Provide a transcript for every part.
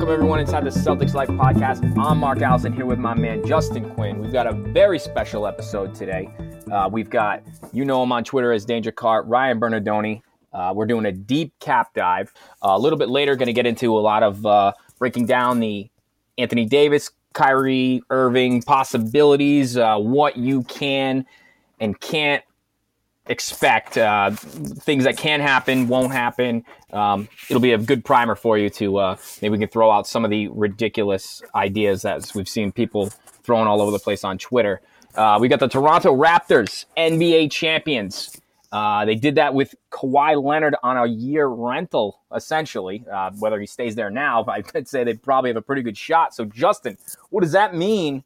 Welcome everyone inside the Celtics Life podcast. I'm Mark Allison here with my man Justin Quinn. We've got a very special episode today. Uh, we've got, you know him on Twitter as Danger Cart, Ryan Bernardoni. Uh, we're doing a deep cap dive. Uh, a little bit later, going to get into a lot of uh, breaking down the Anthony Davis, Kyrie Irving possibilities, uh, what you can and can't expect uh, things that can happen, won't happen. Um, it'll be a good primer for you to uh, maybe we can throw out some of the ridiculous ideas that we've seen people throwing all over the place on Twitter. Uh, we got the Toronto Raptors, NBA champions. Uh, they did that with Kawhi Leonard on a year rental, essentially. Uh, whether he stays there now, I could say they probably have a pretty good shot. So, Justin, what does that mean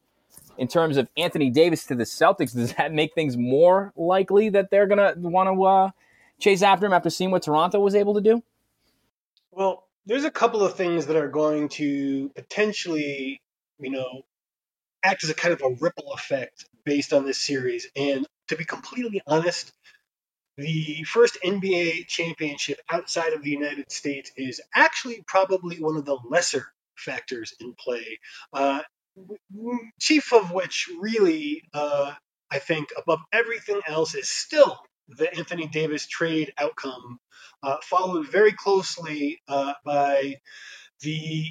in terms of Anthony Davis to the Celtics, does that make things more likely that they're going to want to uh, chase after him after seeing what Toronto was able to do? Well, there's a couple of things that are going to potentially, you know, act as a kind of a ripple effect based on this series. And to be completely honest, the first NBA championship outside of the United States is actually probably one of the lesser factors in play. Uh, chief of which really, uh, I think, above everything else, is still the Anthony Davis trade outcome, uh, followed very closely uh, by the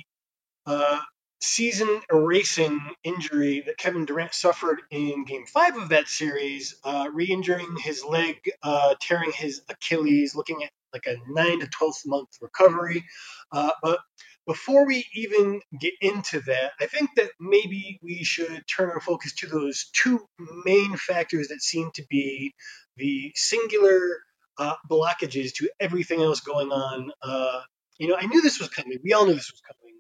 uh, season erasing injury that Kevin Durant suffered in game five of that series, uh, re injuring his leg, uh, tearing his Achilles, looking at like a nine to 12 month recovery. but before we even get into that, I think that maybe we should turn our focus to those two main factors that seem to be the singular uh, blockages to everything else going on. Uh, you know, I knew this was coming. We all knew this was coming.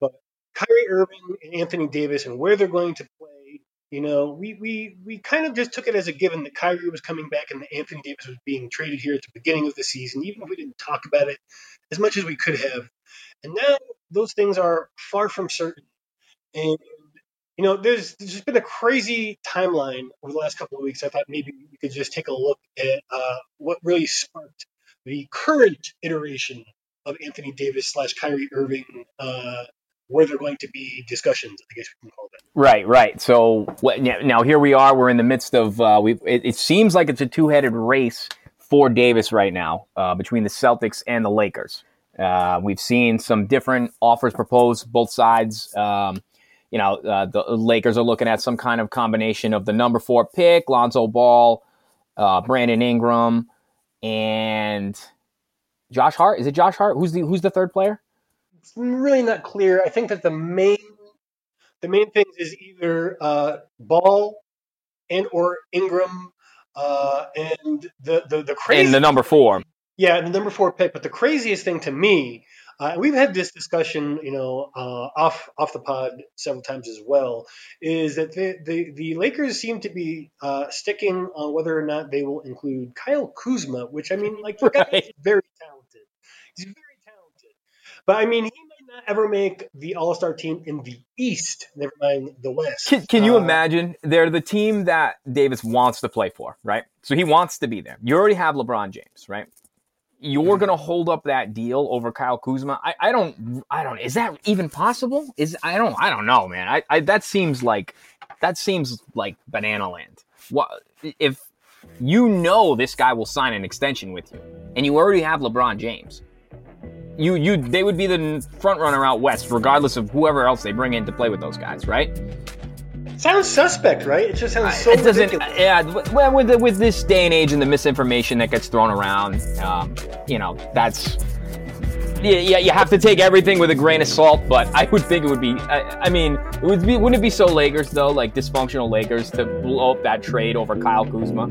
But Kyrie Irving and Anthony Davis and where they're going to play, you know, we, we, we kind of just took it as a given that Kyrie was coming back and that Anthony Davis was being traded here at the beginning of the season, even if we didn't talk about it as much as we could have. And now those things are far from certain. And you know, there's, just been a crazy timeline over the last couple of weeks. I thought maybe we could just take a look at uh, what really sparked the current iteration of Anthony Davis slash Kyrie Irving, uh, where they're going to be discussions. I guess we can call that. Right, right. So now here we are. We're in the midst of. Uh, we. It, it, seems like it's a two-headed race for Davis right now uh, between the Celtics and the Lakers. Uh, we've seen some different offers proposed, both sides. Um, you know, uh, the Lakers are looking at some kind of combination of the number four pick, Lonzo Ball, uh, Brandon Ingram, and Josh Hart. Is it Josh Hart? Who's the Who's the third player? It's really not clear. I think that the main the main things is either uh, Ball and or Ingram, uh, and the the the crazy and the number four. Yeah, the number four pick. But the craziest thing to me, uh, we've had this discussion, you know, uh, off off the pod several times as well, is that the the, the Lakers seem to be uh, sticking on whether or not they will include Kyle Kuzma, which I mean, like, the right. guy is very talented. He's very talented, but I mean, he might not ever make the All Star team in the East. Never mind the West. Can, can you uh, imagine? They're the team that Davis wants to play for, right? So he wants to be there. You already have LeBron James, right? You're mm-hmm. going to hold up that deal over Kyle Kuzma. I, I don't, I don't, is that even possible? Is, I don't, I don't know, man. I, I, that seems like, that seems like banana land. What, if you know this guy will sign an extension with you and you already have LeBron James, you, you, they would be the front runner out west, regardless of whoever else they bring in to play with those guys, right? Sounds suspect, right? It just sounds so. It doesn't. Ridiculous. Yeah. Well, with the, with this day and age and the misinformation that gets thrown around, um, you know, that's. Yeah, you have to take everything with a grain of salt, but I would think it would be. I, I mean, it would be, wouldn't it be so Lakers though, like dysfunctional Lakers, to blow up that trade over Kyle Kuzma?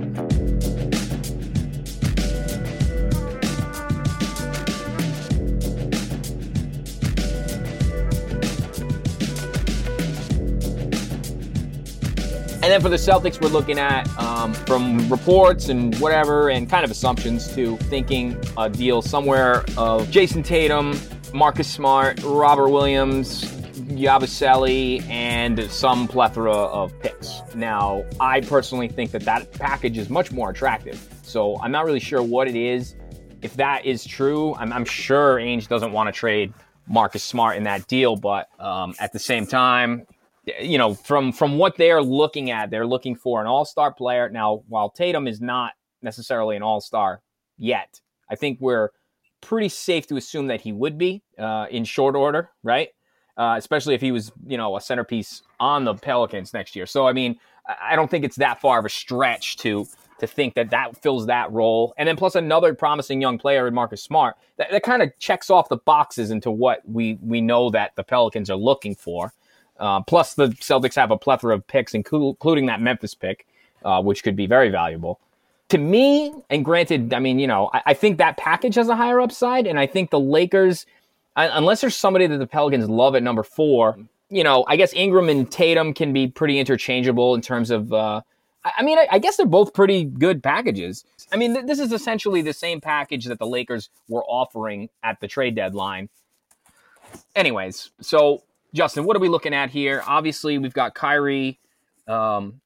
And then for the Celtics, we're looking at um, from reports and whatever, and kind of assumptions to thinking a deal somewhere of Jayson Tatum, Marcus Smart, Robert Williams, Yabusele, and some plethora of picks. Now, I personally think that that package is much more attractive. So I'm not really sure what it is. If that is true, I'm, I'm sure Ainge doesn't want to trade Marcus Smart in that deal, but um, at the same time, you know, from from what they're looking at, they're looking for an all star player. Now, while Tatum is not necessarily an all star yet, I think we're pretty safe to assume that he would be uh, in short order, right? Uh, especially if he was, you know, a centerpiece on the Pelicans next year. So, I mean, I don't think it's that far of a stretch to to think that that fills that role. And then plus another promising young player in Marcus Smart that, that kind of checks off the boxes into what we we know that the Pelicans are looking for. Uh, plus, the Celtics have a plethora of picks, including that Memphis pick, uh, which could be very valuable. To me, and granted, I mean, you know, I, I, think that package has a higher upside, and I think the Lakers, unless there's somebody that the Pelicans love at number four, you know, I guess Ingram and Tatum can be pretty interchangeable in terms of. Uh, I mean, I, I, guess they're both pretty good packages. I mean, th- this is essentially the same package that the Lakers were offering at the trade deadline. Anyways, so Justin, what are we looking at here? Obviously, we've got Kyrie, um,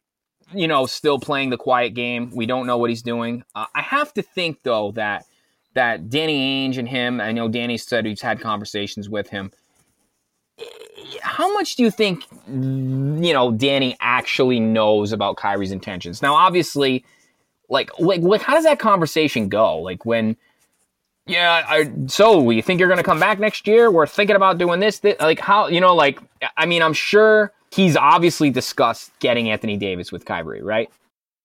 you know, still playing the quiet game. We don't know what he's doing. Uh, I have to think though that that Danny Ainge and him. I know Danny said he's had conversations with him. How much do you think, you know, Danny actually knows about Kyrie's intentions? Now, obviously, like, like, like, how does that conversation go? Like when yeah, I, so you think you're going to come back next year? We're thinking about doing this, this. Like, how, you know, like, I mean, I'm sure he's obviously discussed getting Anthony Davis with Kyrie, right?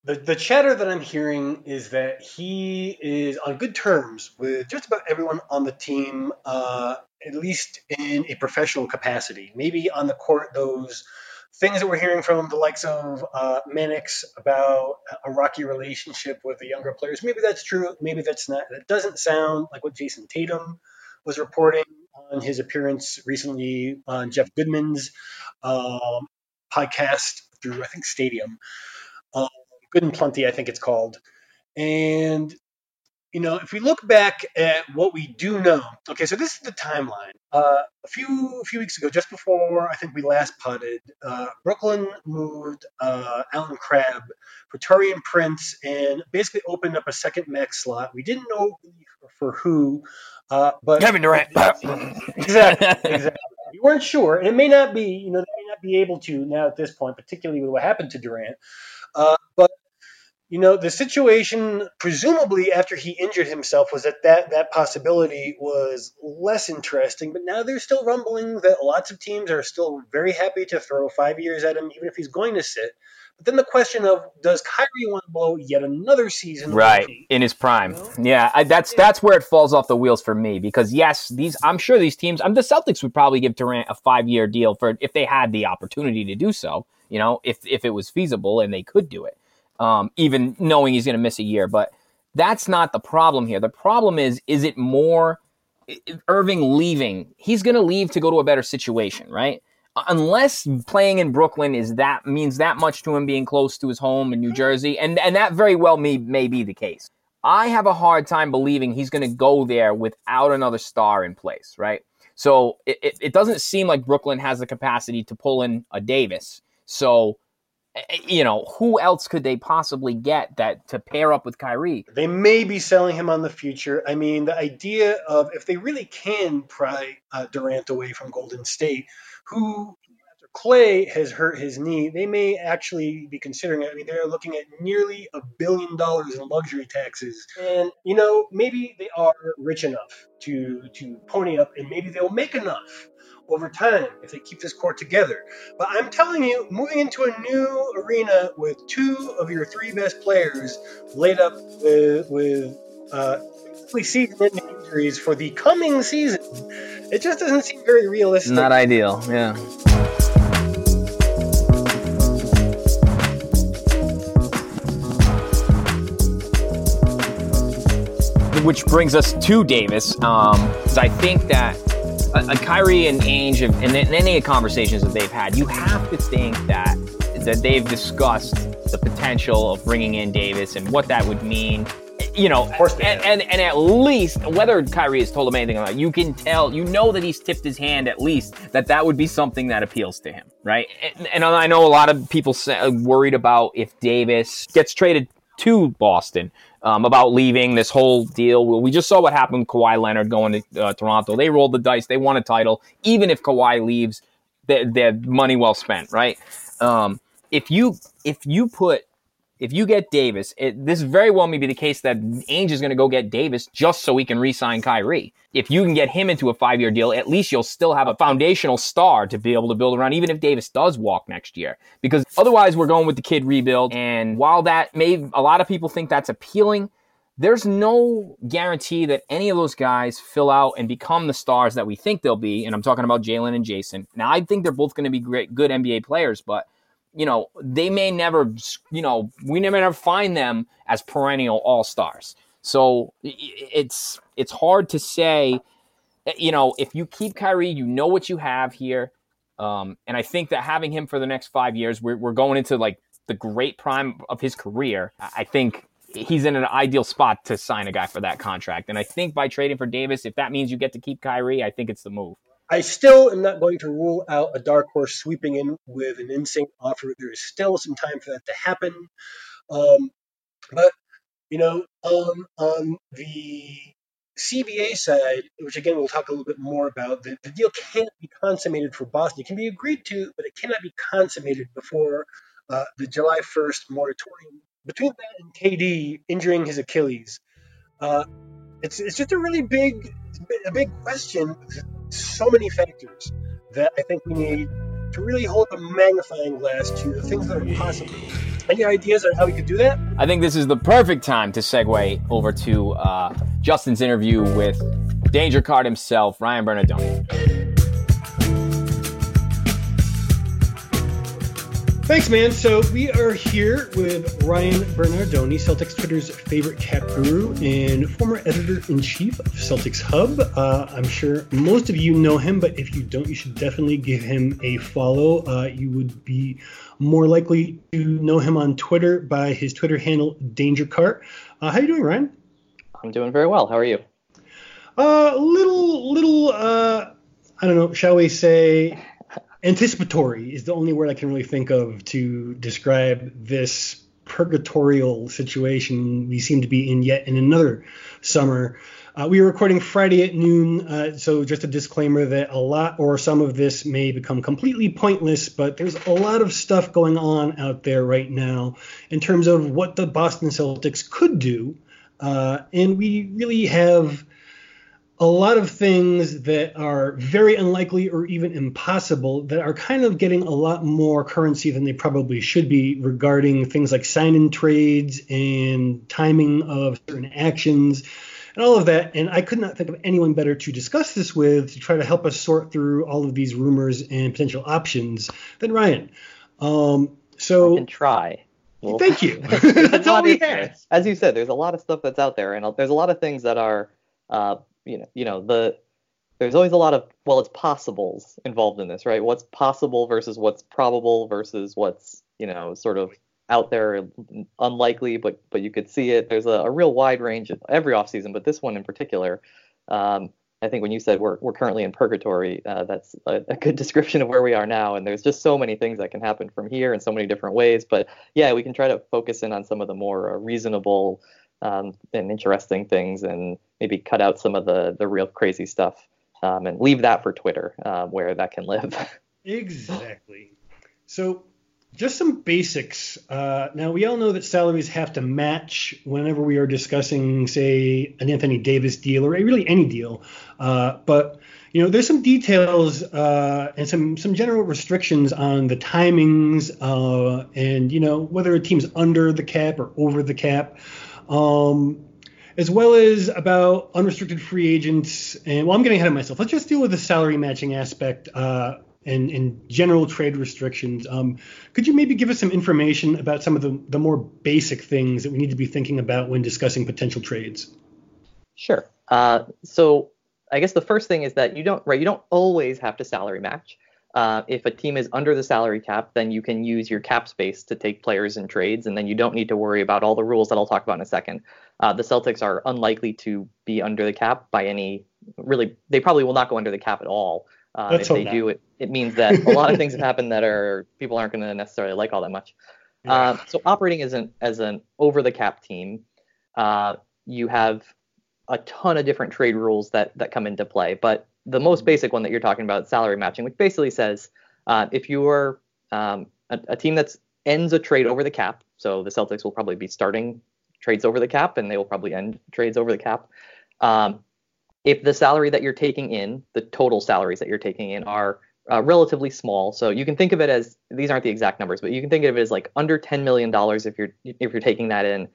The, the chatter that I'm hearing is that he is on good terms with just about everyone on the team, uh, at least in a professional capacity. Maybe on the court, those things that we're hearing from the likes of uh, about a rocky relationship with the younger players. Maybe that's true. Maybe that's not. That doesn't sound like what Jayson Tatum was reporting on his appearance recently on Jeff Goodman's um, podcast through, I think, Stadium. Um, Good and Plenty, I think it's called. And you know, if we look back at what we do know, okay, so this is the timeline. Uh, a few a few weeks ago, just before I think we last putted, uh, Brooklyn moved uh, Allen Crabbe for Taurean Prince and basically opened up a second max slot. We didn't know for who, uh, but Kevin Durant. exactly, exactly. We weren't sure, and it may not be. You know, they may not be able to now at this point, particularly with what happened to Durant. Uh, but you know, the situation, presumably after he injured himself, was that, that that possibility was less interesting. But now there's still rumbling that lots of teams are still very happy to throw five years at him, even if he's going to sit. But then the question of does Kyrie want to blow yet another season? Right in his prime. You know? Yeah, I, that's that's where it falls off the wheels for me because yes, these I'm sure these teams. I'm the Celtics would probably give Durant a five year deal for if they had the opportunity to do so. You know, if if it was feasible and they could do it um, even knowing he's going to miss a year. But that's not the problem here. The problem is, is it more Irving leaving? He's going to leave to go to a better situation, right? Unless playing in Brooklyn is that means that much to him being close to his home in New Jersey, and and that very well may may be the case. I have a hard time believing he's going to go there without another star in place, right? So it, it, it doesn't seem like Brooklyn has the capacity to pull in a Davis. So you know, who else could they possibly get that to pair up with Kyrie? They may be selling him on the future. I mean, the idea of if they really can pry uh, Durant away from Golden State, who after Klay has hurt his knee, they may actually be considering it. I mean, they're looking at nearly a billion dollars in luxury taxes, and you know, maybe they are rich enough to to pony up, and maybe they'll make enough over time if they keep this core together. But I'm telling you, moving into a new arena with two of your three best players laid up with, with uh, season-ending injuries for the coming season, it just doesn't seem very realistic. Not ideal, yeah. Which brings us to Davis. Um, I think that uh, Kyrie and Ainge, and, and any conversations that they've had, you have to think that that they've discussed the potential of bringing in Davis and what that would mean. You know, and, and, and at least whether Kyrie has told him anything about, you can tell, you know that he's tipped his hand at least that that would be something that appeals to him, right? And, and I know a lot of people say, worried about if Davis gets traded to Boston um, about leaving this whole deal. We just saw what happened with Kawhi Leonard going to uh, Toronto. They rolled the dice. They won a title. Even if Kawhi leaves, their money well spent, right? Um, if you if you put if you get Davis, it, this very well may be the case that Ainge is going to go get Davis just so he can re-sign Kyrie. If you can get him into a five-year deal, at least you'll still have a foundational star to be able to build around, even if Davis does walk next year. Because otherwise, we're going with the kid rebuild. And while that may, a lot of people think that's appealing, there's no guarantee that any of those guys fill out and become the stars that we think they'll be. And I'm talking about Jalen and Jason. Now, I think they're both going to be great, good NBA players, but you know, they may never, you know, we never never find them as perennial all stars. So it's it's hard to say. You know, if you keep Kyrie, you know what you have here, um, and I think that having him for the next five years, we're we're going into like the great prime of his career. I think he's in an ideal spot to sign a guy for that contract. And I think by trading for Davis, if that means you get to keep Kyrie, I think it's the move. I still am not going to rule out a dark horse sweeping in with an insane offer. There is still some time for that to happen. Um, but, you know, on, on the CBA side, which again we'll talk a little bit more about, the, the deal can't be consummated for Boston. It can be agreed to, but it cannot be consummated before uh, the July 1st moratorium. Between that and KD injuring his Achilles, uh, it's, it's just a really big, a big question so many factors that I think we need to really hold a magnifying glass to the things that are possible. Any ideas on how we could do that? I think this is the perfect time to segue over to uh, Justin's interview with Danger Cart himself, Ryan Bernardoni. Thanks, man. So we are here with Ryan Bernardoni, Celtics Twitter's favorite cap guru and former editor-in-chief of Celtics Hub. Uh, I'm sure most of you know him, but if you don't, you should definitely give him a follow. Uh, you would be more likely to know him on Twitter by his Twitter handle Danger Cart. Uh, how you doing, Ryan? I'm doing very well. How are you? Uh, little, little. Uh, I don't know. Shall we say? Anticipatory is the only word I can really think of to describe this purgatorial situation we seem to be in yet in another summer. Uh, we are recording Friday at noon, uh, so just a disclaimer that a lot or some of this may become completely pointless, but there's a lot of stuff going on out there right now in terms of what the Boston Celtics could do. Uh, and we really have a lot of things that are very unlikely or even impossible that are kind of getting a lot more currency than they probably should be regarding things like sign in trades and timing of certain actions and all of that. And I could not think of anyone better to discuss this with to try to help us sort through all of these rumors and potential options than Ryan. Um, so I can try. Well, thank you. that's all we have. As you said, there's a lot of stuff that's out there, and there's a lot of things that are uh, you know, you know, the there's always a lot of well, it's possibles involved in this, right? What's possible versus what's probable versus what's you know sort of out there unlikely, but but you could see it. There's a, a real wide range of every offseason, but this one in particular. Um, I think when you said we're we're currently in purgatory, uh, that's a, a, good description of where we are now. And there's just so many things that can happen from here in so many different ways. But yeah, we can try to focus in on some of the more uh, reasonable um, and interesting things, and maybe cut out some of the the real crazy stuff, um, and leave that for Twitter, uh, where that can live. exactly. So, just some basics. Uh, now, we all know that salaries have to match whenever we are discussing, say, an Anthony Davis deal or really any deal. Uh, but you know, there's some details uh, and some some general restrictions on the timings uh, and you know whether a team's under the cap or over the cap um, as well as about unrestricted free agents. And well, I'm getting ahead of myself. Let's just deal with the salary matching aspect uh, and, and general trade restrictions. Um, could you maybe give us some information about some of the, the more basic things that we need to be thinking about when discussing potential trades? Sure. Uh, so I guess the first thing is that you don't right you don't always have to salary match. Uh, if a team is under the salary cap, then you can use your cap space to take players in trades, and then you don't need to worry about all the rules that I'll talk about in a second. Uh, the Celtics are unlikely to be under the cap by any really. They probably will not go under the cap at all. Um, if they do, it, it means that a lot of things have happened that are people aren't going to necessarily like all that much. Yeah. Uh, so operating as an as an over the cap team, uh, you have a ton of different trade rules that that come into play. But the most basic one that you're talking about, salary matching, which basically says uh, if you're um, a, a, team that ends a trade over the cap, so the Celtics will probably be starting trades over the cap, and they will probably end trades over the cap. Um, if the salary that you're taking in, the total salaries that you're taking in are uh, relatively small, so you can think of it as these aren't the exact numbers, but you can think of it as like under 10 million dollars if you're if you're taking that in,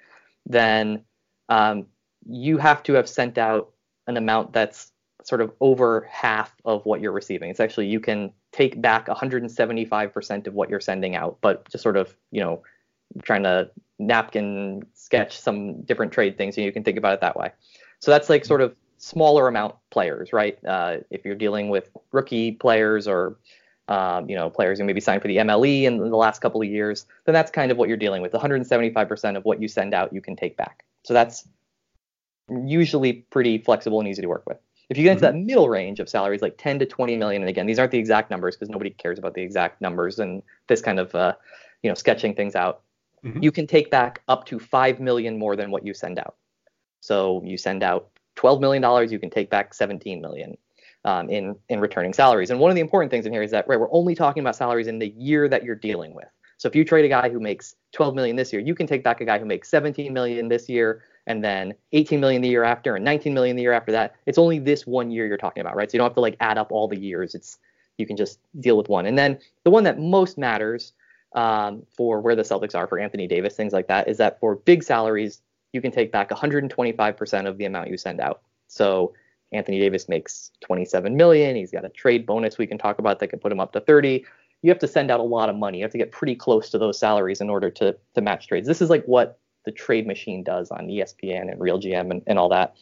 then um, you have to have sent out an amount that's sort of over half of what you're receiving. It's actually you can take back 175% of what you're sending out, but just sort of, you know, trying to napkin sketch some different trade things, and you can think about it that way. So that's like sort of smaller amount players, right? Uh, if you're dealing with rookie players or um, you know players who maybe signed for the MLE in the last couple of years, then that's kind of what you're dealing with. 175% of what you send out, you can take back. So that's usually pretty flexible and easy to work with. If you get into mm-hmm. that middle range of salaries, like 10 to 20 million, and again, these aren't the exact numbers because nobody cares about the exact numbers and this kind of, uh, you know, sketching things out. Mm-hmm. You can take back up to five million more than what you send out. So you send out 12 million dollars, you can take back 17 million. Um, in in returning salaries, and one of the important things in here is that right, we're only talking about salaries in the year that you're dealing with. So if you trade a guy who makes 12 million this year, you can take back a guy who makes 17 million this year and then 18 million the year after and 19 million the year after that. It's only this one year you're talking about, right? So you don't have to like add up all the years. It's you can just deal with one. And then the one that most matters um, for where the Celtics are for Anthony Davis, things like that, is that for big salaries, you can take back 125% of the amount you send out. So Anthony Davis makes 27 million. He's got a trade bonus we can talk about that could put him up to 30. You have to send out a lot of money. You have to get pretty close to those salaries in order to to match trades. This is like what the trade machine does on ESPN and RealGM and, and all that.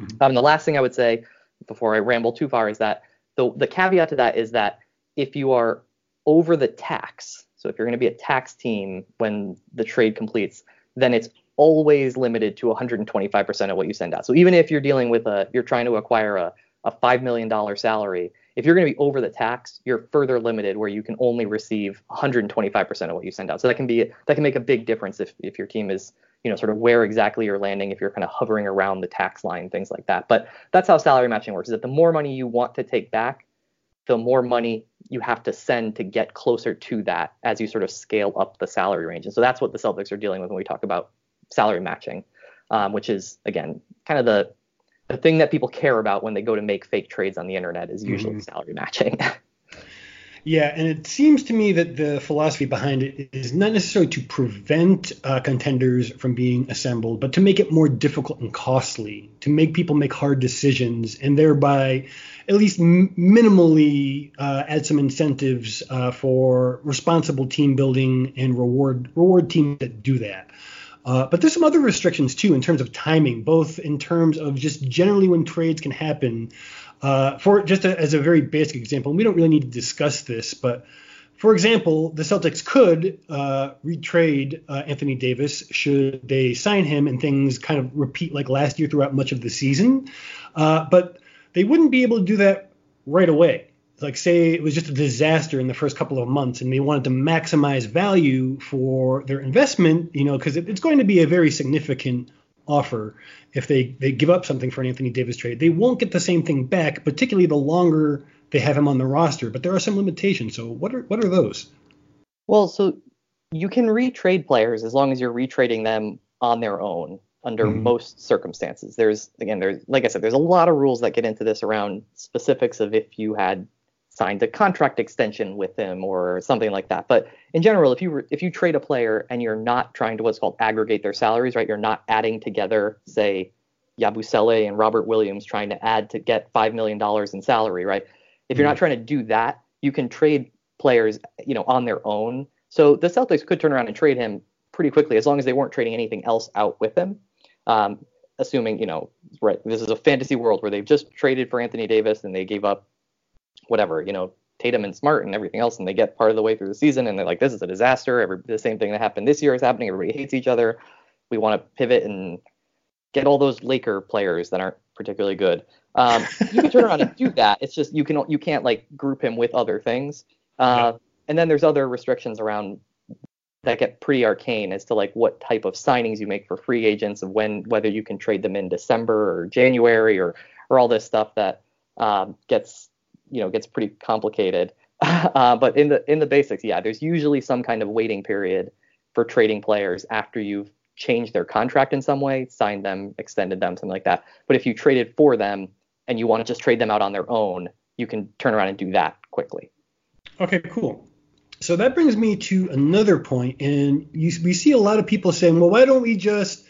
Mm-hmm. Um, the last thing I would say before I ramble too far is that the, the caveat to that is that if you are over the tax, so if you're going to be a tax team when the trade completes, then it's always limited to 125% of what you send out. So even if you're dealing with a, you're trying to acquire a, a $5 million salary, if you're going to be over the tax, you're further limited where you can only receive 125% of what you send out. So that can be, that can make a big difference if, if your team is you know, sort of where exactly you're landing if you're kind of hovering around the tax line, things like that. But that's how salary matching works: is that the more money you want to take back, the more money you have to send to get closer to that as you sort of scale up the salary range. And so that's what the Celtics are dealing with when we talk about salary matching, um, which is again kind of the the thing that people care about when they go to make fake trades on the internet is usually mm-hmm. salary matching. Yeah, and it seems to me that the philosophy behind it is not necessarily to prevent uh, contenders from being assembled, but to make it more difficult and costly, to make people make hard decisions, and thereby at least m- minimally uh, add some incentives uh, for responsible team building and reward reward teams that do that. Uh, but there's some other restrictions too in terms of timing, both in terms of just generally when trades can happen. Uh, for just a, as a very basic example, we don't really need to discuss this, but for example, the Celtics could uh, retrade uh, Anthony Davis should they sign him and things kind of repeat like last year throughout much of the season. Uh, but they wouldn't be able to do that right away. Like, say it was just a disaster in the first couple of months and they wanted to maximize value for their investment, you know, because it, it's going to be a very significant offer if they, they give up something for an Anthony Davis trade. They won't get the same thing back, particularly the longer they have him on the roster. But there are some limitations. So what are what are those? Well, so you can retrade players as long as you're retrading them on their own under mm-hmm. most circumstances. There's again, there's like I said, there's a lot of rules that get into this around specifics of if you had signed a contract extension with him or something like that. But in general, if you if you trade a player and you're not trying to what's called aggregate their salaries, right? You're not adding together, say, Yabusele and Robert Williams trying to add to get five million dollars in salary, right? If you're not mm-hmm. trying to do that, you can trade players, you know, on their own. So the Celtics could turn around and trade him pretty quickly as long as they weren't trading anything else out with him. Um, assuming, you know, right, this is a fantasy world where they've just traded for Anthony Davis and they gave up whatever, you know, Tatum and Smart and everything else, and they get part of the way through the season, and they're like, this is a disaster. Every, the same thing that happened this year is happening. Everybody hates each other. We want to pivot and get all those Laker players that aren't particularly good. Um, you can turn around and do that. It's just you can you can't like group him with other things. Uh, yeah. And then there's other restrictions around that get pretty arcane as to like what type of signings you make for free agents and when whether you can trade them in December or January or or all this stuff that um, gets you know gets pretty complicated. uh, but in the in the basics, yeah, there's usually some kind of waiting period for trading players after you've changed their contract in some way, signed them, extended them, something like that. But if you traded for them and you want to just trade them out on their own, you can turn around and do that quickly. Okay, cool. So that brings me to another point, and you, we see a lot of people saying, well, why don't we just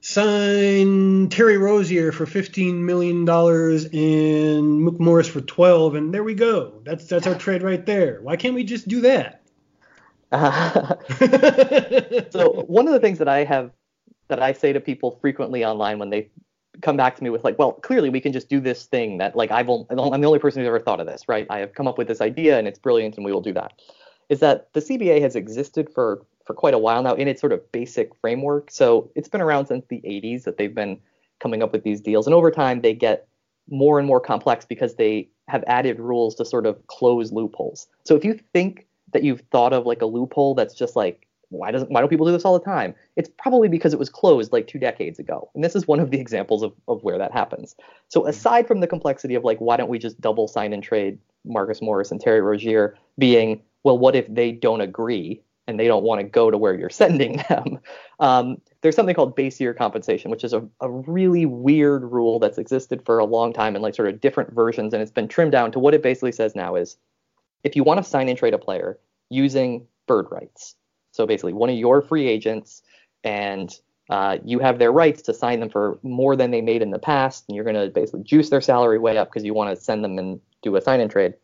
sign Terry Rozier for $15 million and Mook Morris for 12, and there we go. That's that's our trade right there. Why can't we just do that? Uh, so one of the things that I have that I say to people frequently online when they come back to me with like, well, clearly we can just do this thing that like I've I'm the only person who's ever thought of this, right? I have come up with this idea and it's brilliant and we will do that. Is that the CBA has existed for for quite a while now in its sort of basic framework. So it's been around since the 80s that they've been coming up with these deals, and over time they get more and more complex because they have added rules to sort of close loopholes. So if you think that you've thought of like a loophole that's just like why doesn't why don't people do this all the time? It's probably because it was closed like two decades ago. And this is one of the examples of, of where that happens. So mm-hmm. aside from the complexity of like why don't we just double sign and trade Marcus Morris and Terry Rozier being, well, what if they don't agree and they don't want to go to where you're sending them? Um, there's something called base year compensation, which is a, a really weird rule that's existed for a long time in like sort of different versions, and it's been trimmed down to what it basically says now is if you want to sign and trade a player using bird rights, so basically, one of your free agents, and uh, you have their rights to sign them for more than they made in the past, and you're going to basically juice their salary way up because you want to send them and do a sign and trade.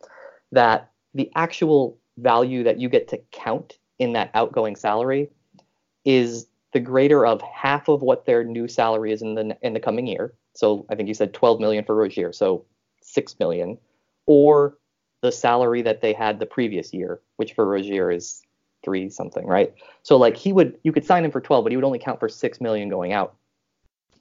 That the actual value that you get to count in that outgoing salary is the greater of half of what their new salary is in the in the coming year. So I think you said 12 million for Rozier, so 6 million, or the salary that they had the previous year, which for Rozier is three something, right? So like he would, you could sign him for 12, but he would only count for six million going out.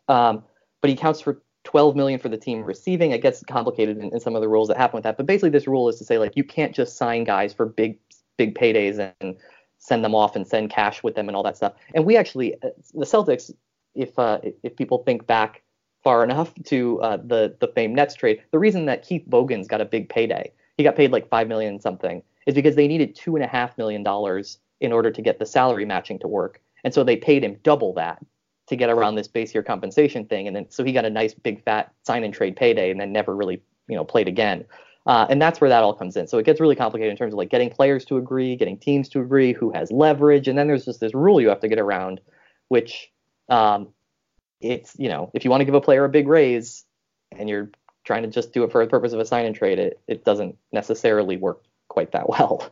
Um, but he counts for 12 million for the team receiving. It gets complicated in, in, some of the rules that happen with that. But basically, this rule is to say like you can't just sign guys for big big paydays and send them off and send cash with them and all that stuff. And we actually, uh, the Celtics, if uh, if people think back far enough to uh, the the famed Nets trade, the reason that Keith Bogans got a big payday, he got paid like five million something, is because they needed two and a half million dollars in order to get the salary matching to work. And so they paid him double that to get around this base year compensation thing. And then so he got a nice big fat sign and trade payday and then never really, you know, played again. Uh, and that's where that all comes in. So it gets really complicated in terms of like getting players to agree, getting teams to agree, who has leverage, and then there's just this rule you have to get around, which um, it's you know if you want to give a player a big raise and you're trying to just do it for the purpose of a sign and trade, it it doesn't necessarily work quite that well.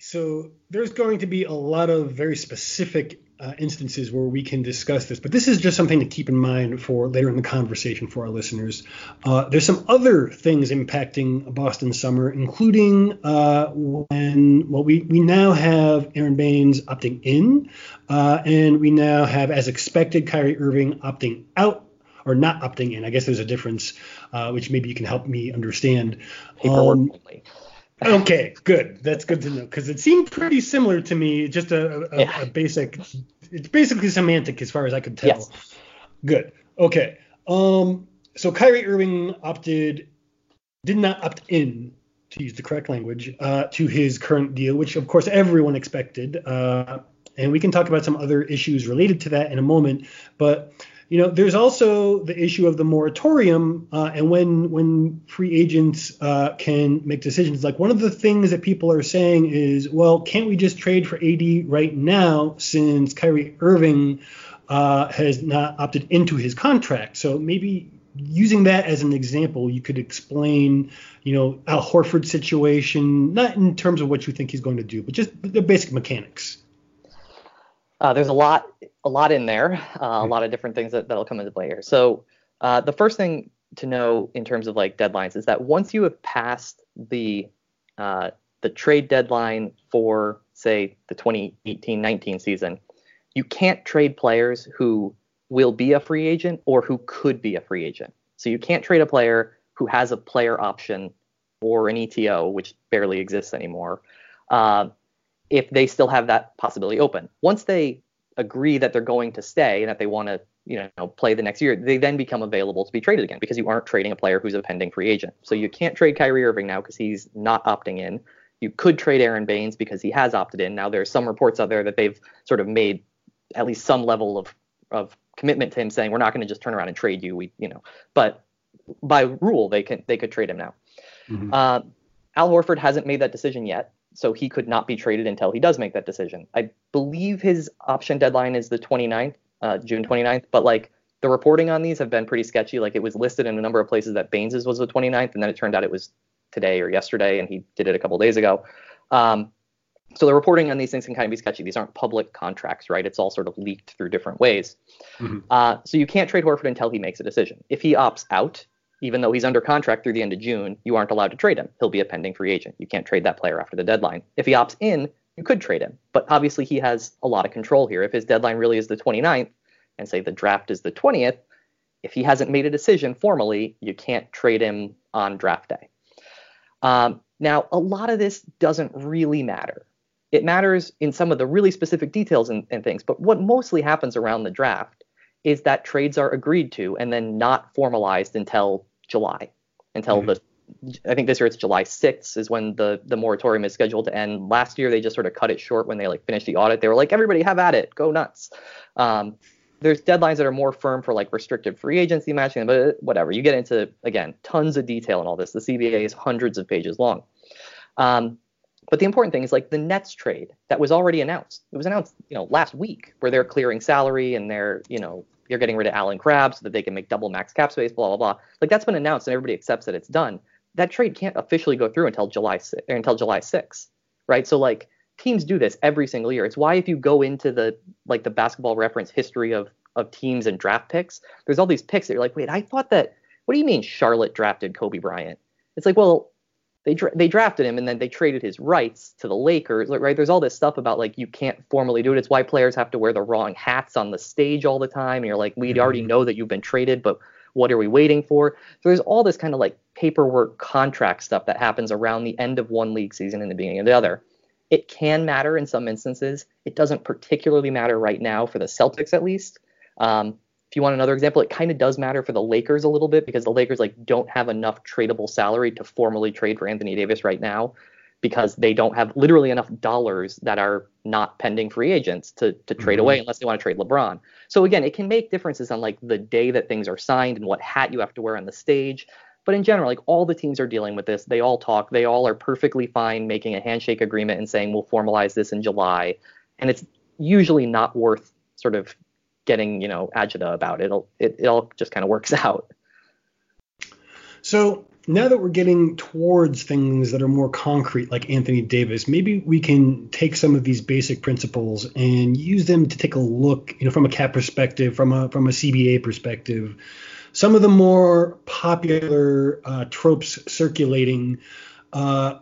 So there's going to be a lot of very specific uh, instances where we can discuss this, but this is just something to keep in mind for later in the conversation for our listeners. Uh, there's some other things impacting Boston summer, including uh, when well we we now have Aron Baynes opting in, uh, and we now have, as expected, Kyrie Irving opting out or not opting in. I guess there's a difference, uh, which maybe you can help me understand. Paperwork um, only okay, good. That's good to know because it seemed pretty similar to me. Just a, a, yeah. a, basic. It's basically semantic as far as I could tell. Yes. Good. Okay. Um. So Kyrie Irving opted, did not opt in to use the correct language uh, to his current deal, which of course everyone expected. Uh, and we can talk about some other issues related to that in a moment. But you know, there's also the issue of the moratorium uh, and when when free agents uh, can make decisions. Like one of the things that people are saying is, well, can't we just trade for AD right now since Kyrie Irving uh, has not opted into his contract? So maybe using that as an example, you could explain, you know, Al Horford's situation, not in terms of what you think he's going to do, but just the basic mechanics. Uh, there's a lot, a lot in there, uh, a lot of different things that, that'll come into play here. So uh, the first thing to know in terms of like deadlines is that once you have passed the uh, the trade deadline for say the 2018-19 season, you can't trade players who will be a free agent or who could be a free agent. So you can't trade a player who has a player option or an ETO, which barely exists anymore. Uh, if they still have that possibility open. Once they agree that they're going to stay and that they want to you know play the next year, they then become available to be traded again because you aren't trading a player who's a pending free agent. So you can't trade Kyrie Irving now because he's not opting in. You could trade Aron Baynes because he has opted in. Now there's some reports out there that they've sort of made at least some level of of commitment to him saying we're not going to just turn around and trade you. We you know, but by rule they can they could trade him now. Mm-hmm. Uh, Al Horford hasn't made that decision yet so he could not be traded until he does make that decision. I believe his option deadline is the 29th, uh, June 29th, but like the reporting on these have been pretty sketchy. Like it was listed in a number of places that Baynes's was the 29th, and then it turned out it was today or yesterday, and he did it a couple days ago. Um, so the reporting on these things can kind of be sketchy. These aren't public contracts, right? It's all sort of leaked through different ways. Mm-hmm. Uh, so you can't trade Horford until he makes a decision. If he opts out, even though he's under contract through the end of June, you aren't allowed to trade him. He'll be a pending free agent. You can't trade that player after the deadline. If he opts in, you could trade him. But obviously, he has a lot of control here. If his deadline really is the 29th, and say the draft is the 20th, if he hasn't made a decision formally, you can't trade him on draft day. Um, now, a lot of this doesn't really matter. It matters in some of the really specific details and, and things, but what mostly happens around the draft is that trades are agreed to and then not formalized until July, until mm-hmm. the I think this year it's July 6th is when the the moratorium is scheduled to end. Last year they just sort of cut it short when they like finished the audit. They were like, everybody have at it, go nuts. Um, there's deadlines that are more firm for like restricted free agency matching, but whatever. You get into again tons of detail in all this. The CBA is hundreds of pages long. Um, but the important thing is like the Nets trade that was already announced. It was announced, you know, last week where they're clearing salary and they're, you know, you're getting rid of Allen Crabbe so that they can make double max cap space, blah blah blah. Like that's been announced and everybody accepts that it's done. That trade can't officially go through until July until July 6th, right? So like teams do this every single year. It's why if you go into the like the basketball reference history of of teams and draft picks, there's all these picks that you're like, wait, I thought that. What do you mean Charlotte drafted Kobe Bryant? It's like, well, they dra- they drafted him and then they traded his rights to the Lakers, right? There's all this stuff about like you can't formally do it. It's why players have to wear the wrong hats on the stage all the time. And you're like, we mm-hmm. already know that you've been traded, but what are we waiting for? So there's all this kind of like paperwork contract stuff that happens around the end of one league season and the beginning of the other. It can matter in some instances. It doesn't particularly matter right now for the Celtics, at least. Um, if you want another example, it kind of does matter for the Lakers a little bit because the Lakers like don't have enough tradable salary to formally trade for Anthony Davis right now because they don't have literally enough dollars that are not pending free agents to to trade mm-hmm. away unless they want to trade LeBron. So again, it can make differences on like the day that things are signed and what hat you have to wear on the stage. But in general, like all the teams are dealing with this. They all talk. They all are perfectly fine making a handshake agreement and saying we'll formalize this in July. And it's usually not worth sort of getting you know agita about it. It'll, it it all just kind of works out. So now that we're getting towards things that are more concrete, like Anthony Davis, maybe we can take some of these basic principles and use them to take a look, you know, from a cap perspective, from a from a CBA perspective. Some of the more popular uh, tropes circulating uh,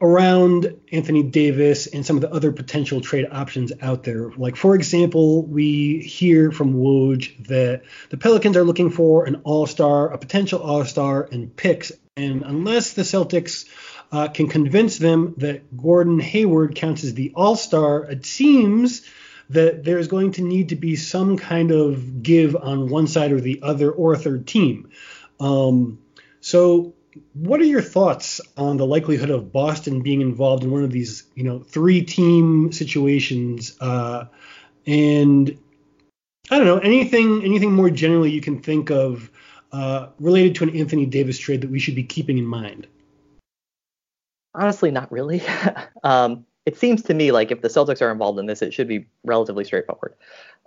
around Anthony Davis and some of the other potential trade options out there. Like, for example, we hear from Woj that the Pelicans are looking for an all star, a potential all star, and picks. And unless the Celtics uh, can convince them that Gordon Hayward counts as the all star, it seems that there's going to need to be some kind of give on one side or the other or a third team. Um, so what are your thoughts on the likelihood of Boston being involved in one of these, you know, three team situations? Uh, and I don't know anything anything more generally you can think of uh, related to an Anthony Davis trade that we should be keeping in mind. Honestly, not really. um, it seems to me like if the Celtics are involved in this, it should be relatively straightforward.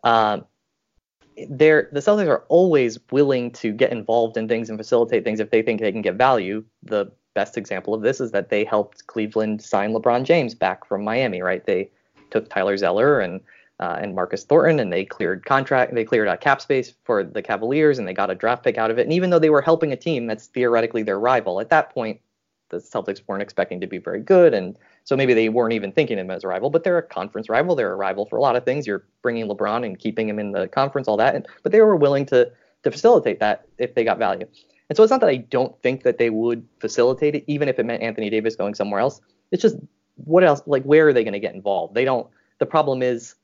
Um, they're the Celtics are always willing to get involved in things and facilitate things if they think they can get value. The best example of this is that they helped Cleveland sign LeBron James back from Miami, right? They took Tyler Zeller and uh, and Marcus Thornton, and they cleared contract, they cleared a cap space for the Cavaliers, and they got a draft pick out of it. And even though they were helping a team that's theoretically their rival, at that point, the Celtics weren't expecting to be very good, and so maybe they weren't even thinking of him as a rival, but they're a conference rival. They're a rival for a lot of things. You're bringing LeBron and keeping him in the conference, all that. And, but they were willing to to facilitate that if they got value. And so it's not that I don't think that they would facilitate it, even if it meant Anthony Davis going somewhere else. It's just what else? Like, where are they going to get involved? They don't. The problem is,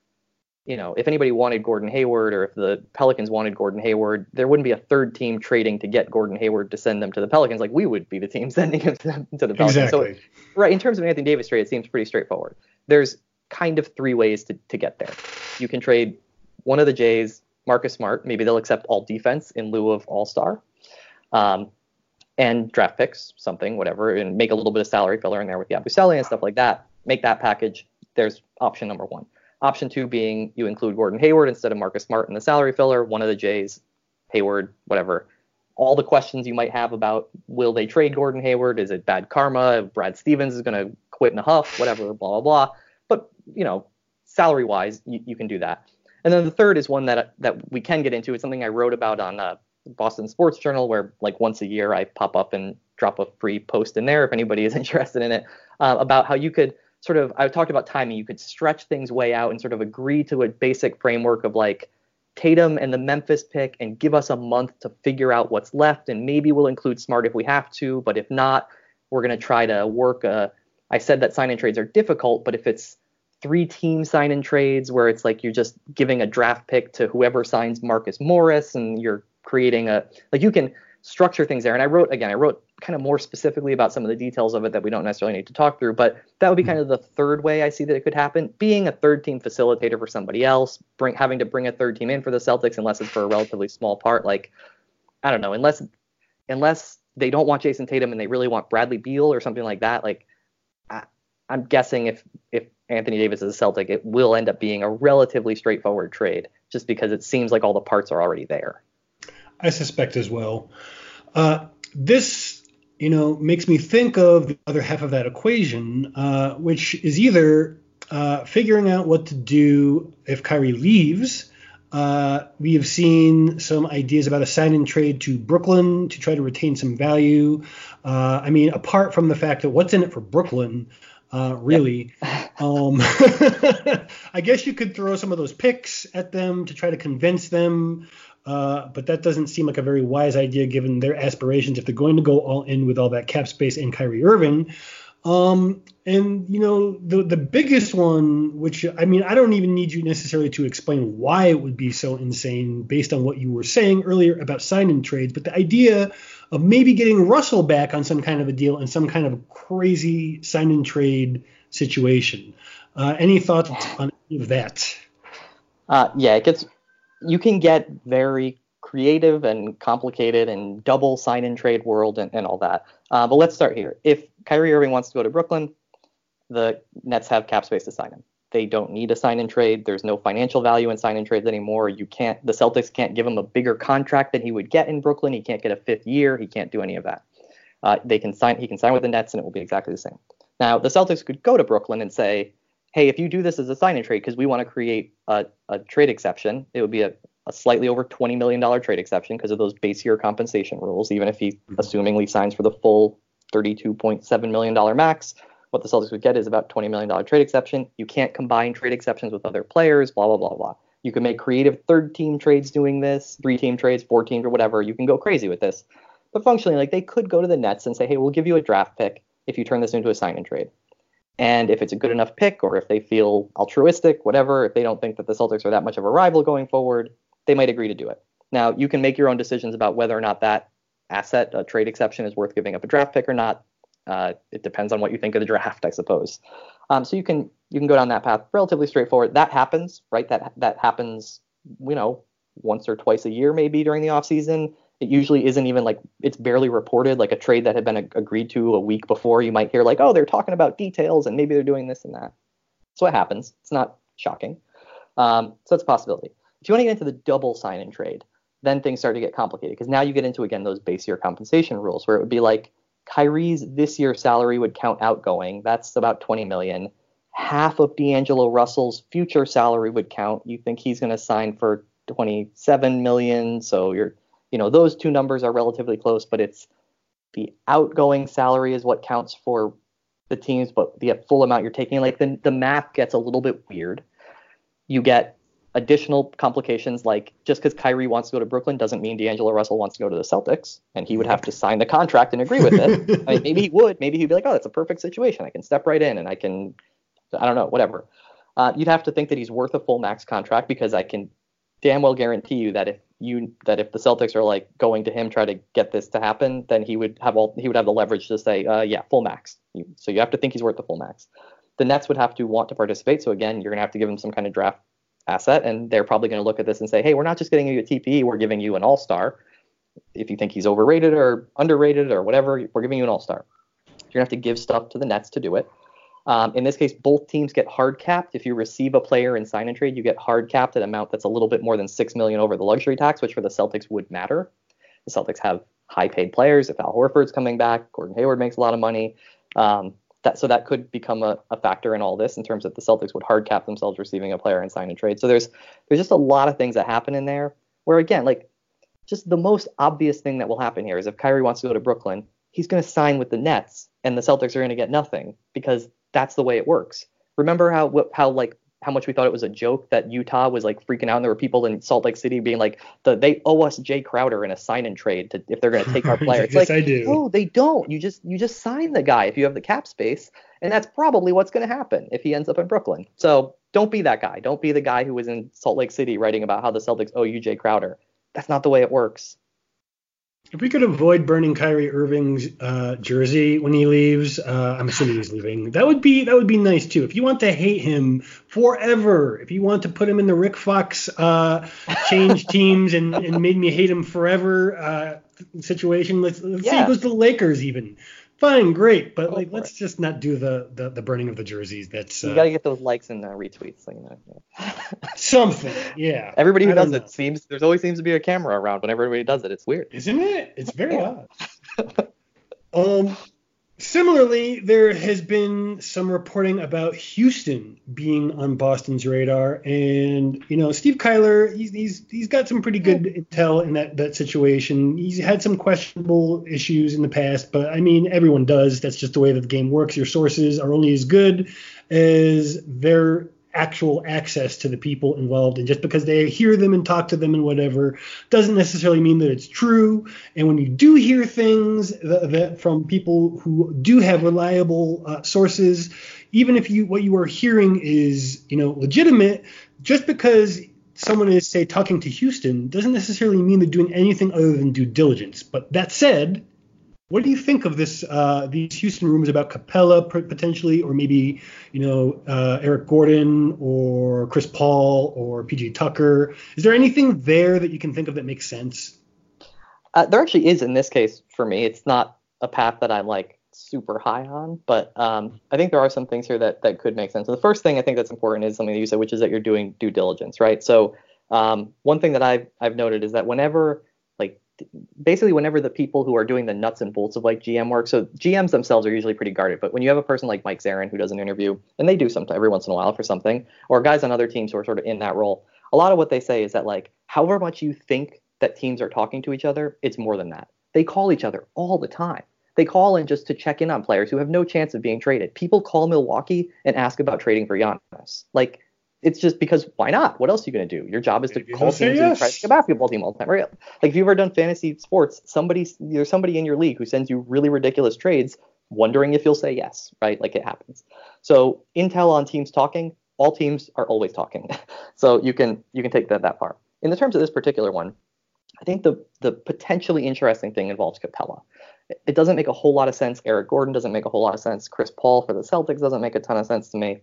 you know, if anybody wanted Gordon Hayward or if the Pelicans wanted Gordon Hayward, there wouldn't be a third team trading to get Gordon Hayward to send them to the Pelicans. Like we would be the team sending him to, to the Pelicans. Exactly. So, right. In terms of Anthony Davis trade, it seems pretty straightforward. There's kind of three ways to, to get there. You can trade one of the Jays, Marcus Smart. Maybe they'll accept all defense in lieu of all star. Um, and draft picks, something, whatever, and make a little bit of salary filler in there with Yabusele and stuff like that. Make that package. There's option number one. Option two being you include Gordon Hayward instead of Marcus Smart in the salary filler, one of the Jays, Hayward, whatever. All the questions you might have about will they trade Gordon Hayward? Is it bad karma? Brad Stevens is going to quit in a huff, whatever, blah, blah, blah. But, you know, salary wise, you, you can do that. And then the third is one that that we can get into. It's something I wrote about on uh, Boston Sports Journal, where like once a year I pop up and drop a free post in there if anybody is interested in it uh, about how you could sort of I talked about timing. You could stretch things way out and sort of agree to a basic framework of like Tatum and the Memphis pick and give us a month to figure out what's left and maybe we'll include Smart if we have to, but if not, we're going to try to work a I said that sign and trades are difficult, but if it's three team sign and trades where it's like you're just giving a draft pick to whoever signs Marcus Morris and you're creating a like you can structure things there. And I wrote again, I wrote kind of more specifically about some of the details of it that we don't necessarily need to talk through, but that would be kind of the third way I see that it could happen. Being a third team facilitator for somebody else, bring having to bring a third team in for the Celtics unless it's for a relatively small part, like I don't know, unless unless they don't want Jayson Tatum and they really want Bradley Beal or something like that, like I, I'm guessing if if Anthony Davis is a Celtic, it will end up being a relatively straightforward trade, just because it seems like all the parts are already there. I suspect as well. Uh, this, you know, makes me think of the other half of that equation, uh, which is either uh, figuring out what to do if Kyrie leaves. Uh, we have seen some ideas about a sign and trade to Brooklyn to try to retain some value. Uh, I mean, apart from the fact that what's in it for Brooklyn, uh, really. Yep. um, I guess you could throw some of those picks at them to try to convince them, uh, but that doesn't seem like a very wise idea given their aspirations if they're going to go all in with all that cap space and Kyrie Irving. Um, and you know the the biggest one, which I mean, I don't even need you necessarily to explain why it would be so insane based on what you were saying earlier about sign and trades, but the idea of maybe getting Russell back on some kind of a deal and some kind of crazy sign and trade situation. Uh, any thoughts on any of that? Uh, yeah, it gets. You can get very creative and complicated and double sign and trade world and, and all that. Uh, but let's start here. If Kyrie Irving wants to go to Brooklyn, the Nets have cap space to sign him. They don't need a sign and trade. There's no financial value in sign and trades anymore. You can't. The Celtics can't give him a bigger contract than he would get in Brooklyn. He can't get a fifth year. He can't do any of that. Uh, they can sign. He can sign with the Nets, and it will be exactly the same. Now, the Celtics could go to Brooklyn and say, "Hey, if you do this as a sign and trade, because we want to create a, a trade exception, it would be a, a slightly over $20 million trade exception because of those base year compensation rules. Even if he mm-hmm. assumingly signs for the full $32.7 million max, what the Celtics would get is about $20 million trade exception. You can't combine trade exceptions with other players, blah, blah, blah, blah. You can make creative third team trades doing this, three team trades, four teams, or whatever. You can go crazy with this. But functionally, like they could go to the Nets and say, hey, we'll give you a draft pick if you turn this into a sign and trade. And if it's a good enough pick, or if they feel altruistic, whatever, if they don't think that the Celtics are that much of a rival going forward, they might agree to do it. Now, you can make your own decisions about whether or not that asset, a trade exception, is worth giving up a draft pick or not. Uh, it depends on what you think of the draft, I suppose. Um, so you can you can go down that path, relatively straightforward. That happens, right? That that happens, you know, once or twice a year, maybe during the off season. It usually isn't even like it's barely reported. Like a trade that had been agreed to a week before, you might hear like, oh, they're talking about details and maybe they're doing this and that. So it happens. It's not shocking. Um, so it's a possibility. If you want to get into the double sign and trade, then things start to get complicated because now you get into again those base year compensation rules where it would be like Kyrie's this year salary would count outgoing. That's about 20 million. Half of D'Angelo Russell's future salary would count. You think he's going to sign for 27 million, so you're you know those two numbers are relatively close, but it's the outgoing salary is what counts for the teams, but the full amount you're taking like the the math gets a little bit weird. You get additional complications like just because Kyrie wants to go to Brooklyn doesn't mean D'Angelo Russell wants to go to the Celtics, and he would have to sign the contract and agree with it. I mean, maybe he would. Maybe he'd be like, "Oh, that's a perfect situation. I can step right in and I can, I don't know, whatever." Uh, you'd have to think that he's worth a full max contract because I can damn well guarantee you that if you that if the Celtics are like going to him try to get this to happen, then he would have all he would have the leverage to say, uh, "Yeah, full max." So you have to think he's worth the full max. The Nets would have to want to participate. So again, you're gonna have to give him some kind of draft asset, and they're probably to look at this and say, hey, we're not just getting you a TPE, we're giving you an all star. If you think he's overrated or underrated or whatever, we're giving you an all star. You're to have to give stuff to the Nets to do it. Um, in this case, both teams get hard capped. If you receive a player in sign and trade, you get hard capped at an amount that's a little bit more than six million over the luxury tax, which for the Celtics would matter. The Celtics have high paid players. If Al Horford's coming back, Gordon Hayward makes a lot of money. Um, that so that could become a, a, factor in all this in terms of the Celtics would hard cap themselves receiving a player and sign and trade. So there's there's just a lot of things that happen in there where again, like just the most obvious thing that will happen here is if Kyrie wants to go to Brooklyn, he's going to sign with the Nets and the Celtics are going to get nothing because that's the way it works. Remember how how like how much we thought it was a joke that Utah was like freaking out, and there were people in Salt Lake City being like, the, "They owe us Jae Crowder in a sign and trade to, if they're going to take our player." It's yes, like, I do. no, they don't. You just you just sign the guy if you have the cap space, and that's probably what's going to happen if he ends up in Brooklyn. So don't be that guy. Don't be the guy who was in Salt Lake City writing about how the Celtics owe you Jae Crowder. That's not the way it works. If we could avoid burning Kyrie Irving's uh, jersey when he leaves, uh, I'm assuming he's leaving. That would be that would be nice too. If you want to hate him forever, if you want to put him in the Rick Fox uh, change teams and, and made me hate him forever uh, situation, let's, let's yeah. see he goes to the Lakers even fine, great, but Go like let's it. just not do the, the, the burning of the jerseys. That's uh, you gotta get those likes and uh, retweets, like, you know. something, yeah. Everybody who does know. it seems there's always seems to be a camera around when everybody does it. It's weird, isn't it? It's very odd. um, Similarly, there has been some reporting about Houston being on Boston's radar, and you know Steve Kyler, he's he's, he's got some pretty good intel in that that situation. He's had some questionable issues in the past, but I mean everyone does. That's just the way that the game works. Your sources are only as good as their actual access to the people involved. And just because they hear them and talk to them and whatever doesn't necessarily mean that it's true. And when you do hear things that, that from people who do have reliable uh, sources, even if you what you are hearing is you know legitimate, just because someone is say talking to Houston doesn't necessarily mean they're doing anything other than due diligence. But that said, what do you think of this? Uh, these Houston rumors about Capela potentially, or maybe you know uh, Eric Gordon or Chris Paul or PJ Tucker. Is there anything there that you can think of that makes sense? Uh, there actually is in this case for me. It's not a path that I'm like super high on, but um, I think there are some things here that that could make sense. So the first thing I think that's important is something that you said, which is that you're doing due diligence, right? So um, one thing that I've I've noted is that whenever basically whenever the people who are doing the nuts and bolts of like GM work, so GMs themselves are usually pretty guarded, but when you have a person like Mike Zarren who does an interview, and they do sometimes every once in a while for something, or guys on other teams who are sort of in that role, a lot of what they say is that like however much you think that teams are talking to each other, it's more than that. They call each other all the time. They call in just to check in on players who have no chance of being traded. People call Milwaukee and ask about trading for Giannis. Like it's just because why not? What else are you going to do? Your job is to call teams yes. and try to make a basketball team all the time, right? Like if you've ever done fantasy sports, somebody there's somebody in your league who sends you really ridiculous trades, wondering if you'll say yes, right? Like it happens. So intel on teams talking, all teams are always talking. so you can you can take that that far. In the terms of this particular one, I think the the potentially interesting thing involves Capela. It doesn't make a whole lot of sense. Eric Gordon doesn't make a whole lot of sense. Chris Paul for the Celtics doesn't make a ton of sense to me.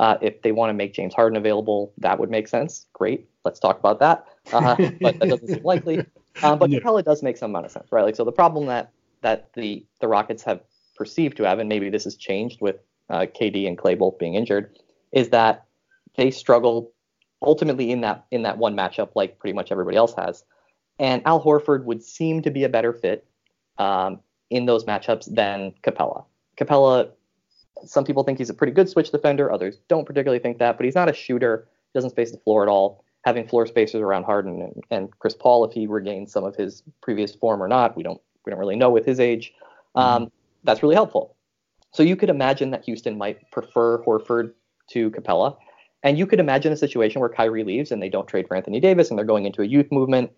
Uh, if they want to make James Harden available, that would make sense. Great, let's talk about that. Uh, but that doesn't seem likely. Uh, but probably does make some amount of sense, right? Like so, the problem that that the the Rockets have perceived to have, and maybe this has changed with uh, KD and Klay both being injured, is that they struggle ultimately in that in that one matchup, like pretty much everybody else has. And Al Horford would seem to be a better fit um, in those matchups than Capella. Capela some people think he's a pretty good switch defender. Others don't particularly think that, but he's not a shooter. Doesn't space the floor at all. Having floor spacers around Harden and, and Chris Paul, if he regains some of his previous form or not, we don't we don't really know with his age. Um, mm-hmm. That's really helpful. So you could imagine that Houston might prefer Horford to Capela. And you could imagine a situation where Kyrie leaves and they don't trade for Anthony Davis and they're going into a youth movement.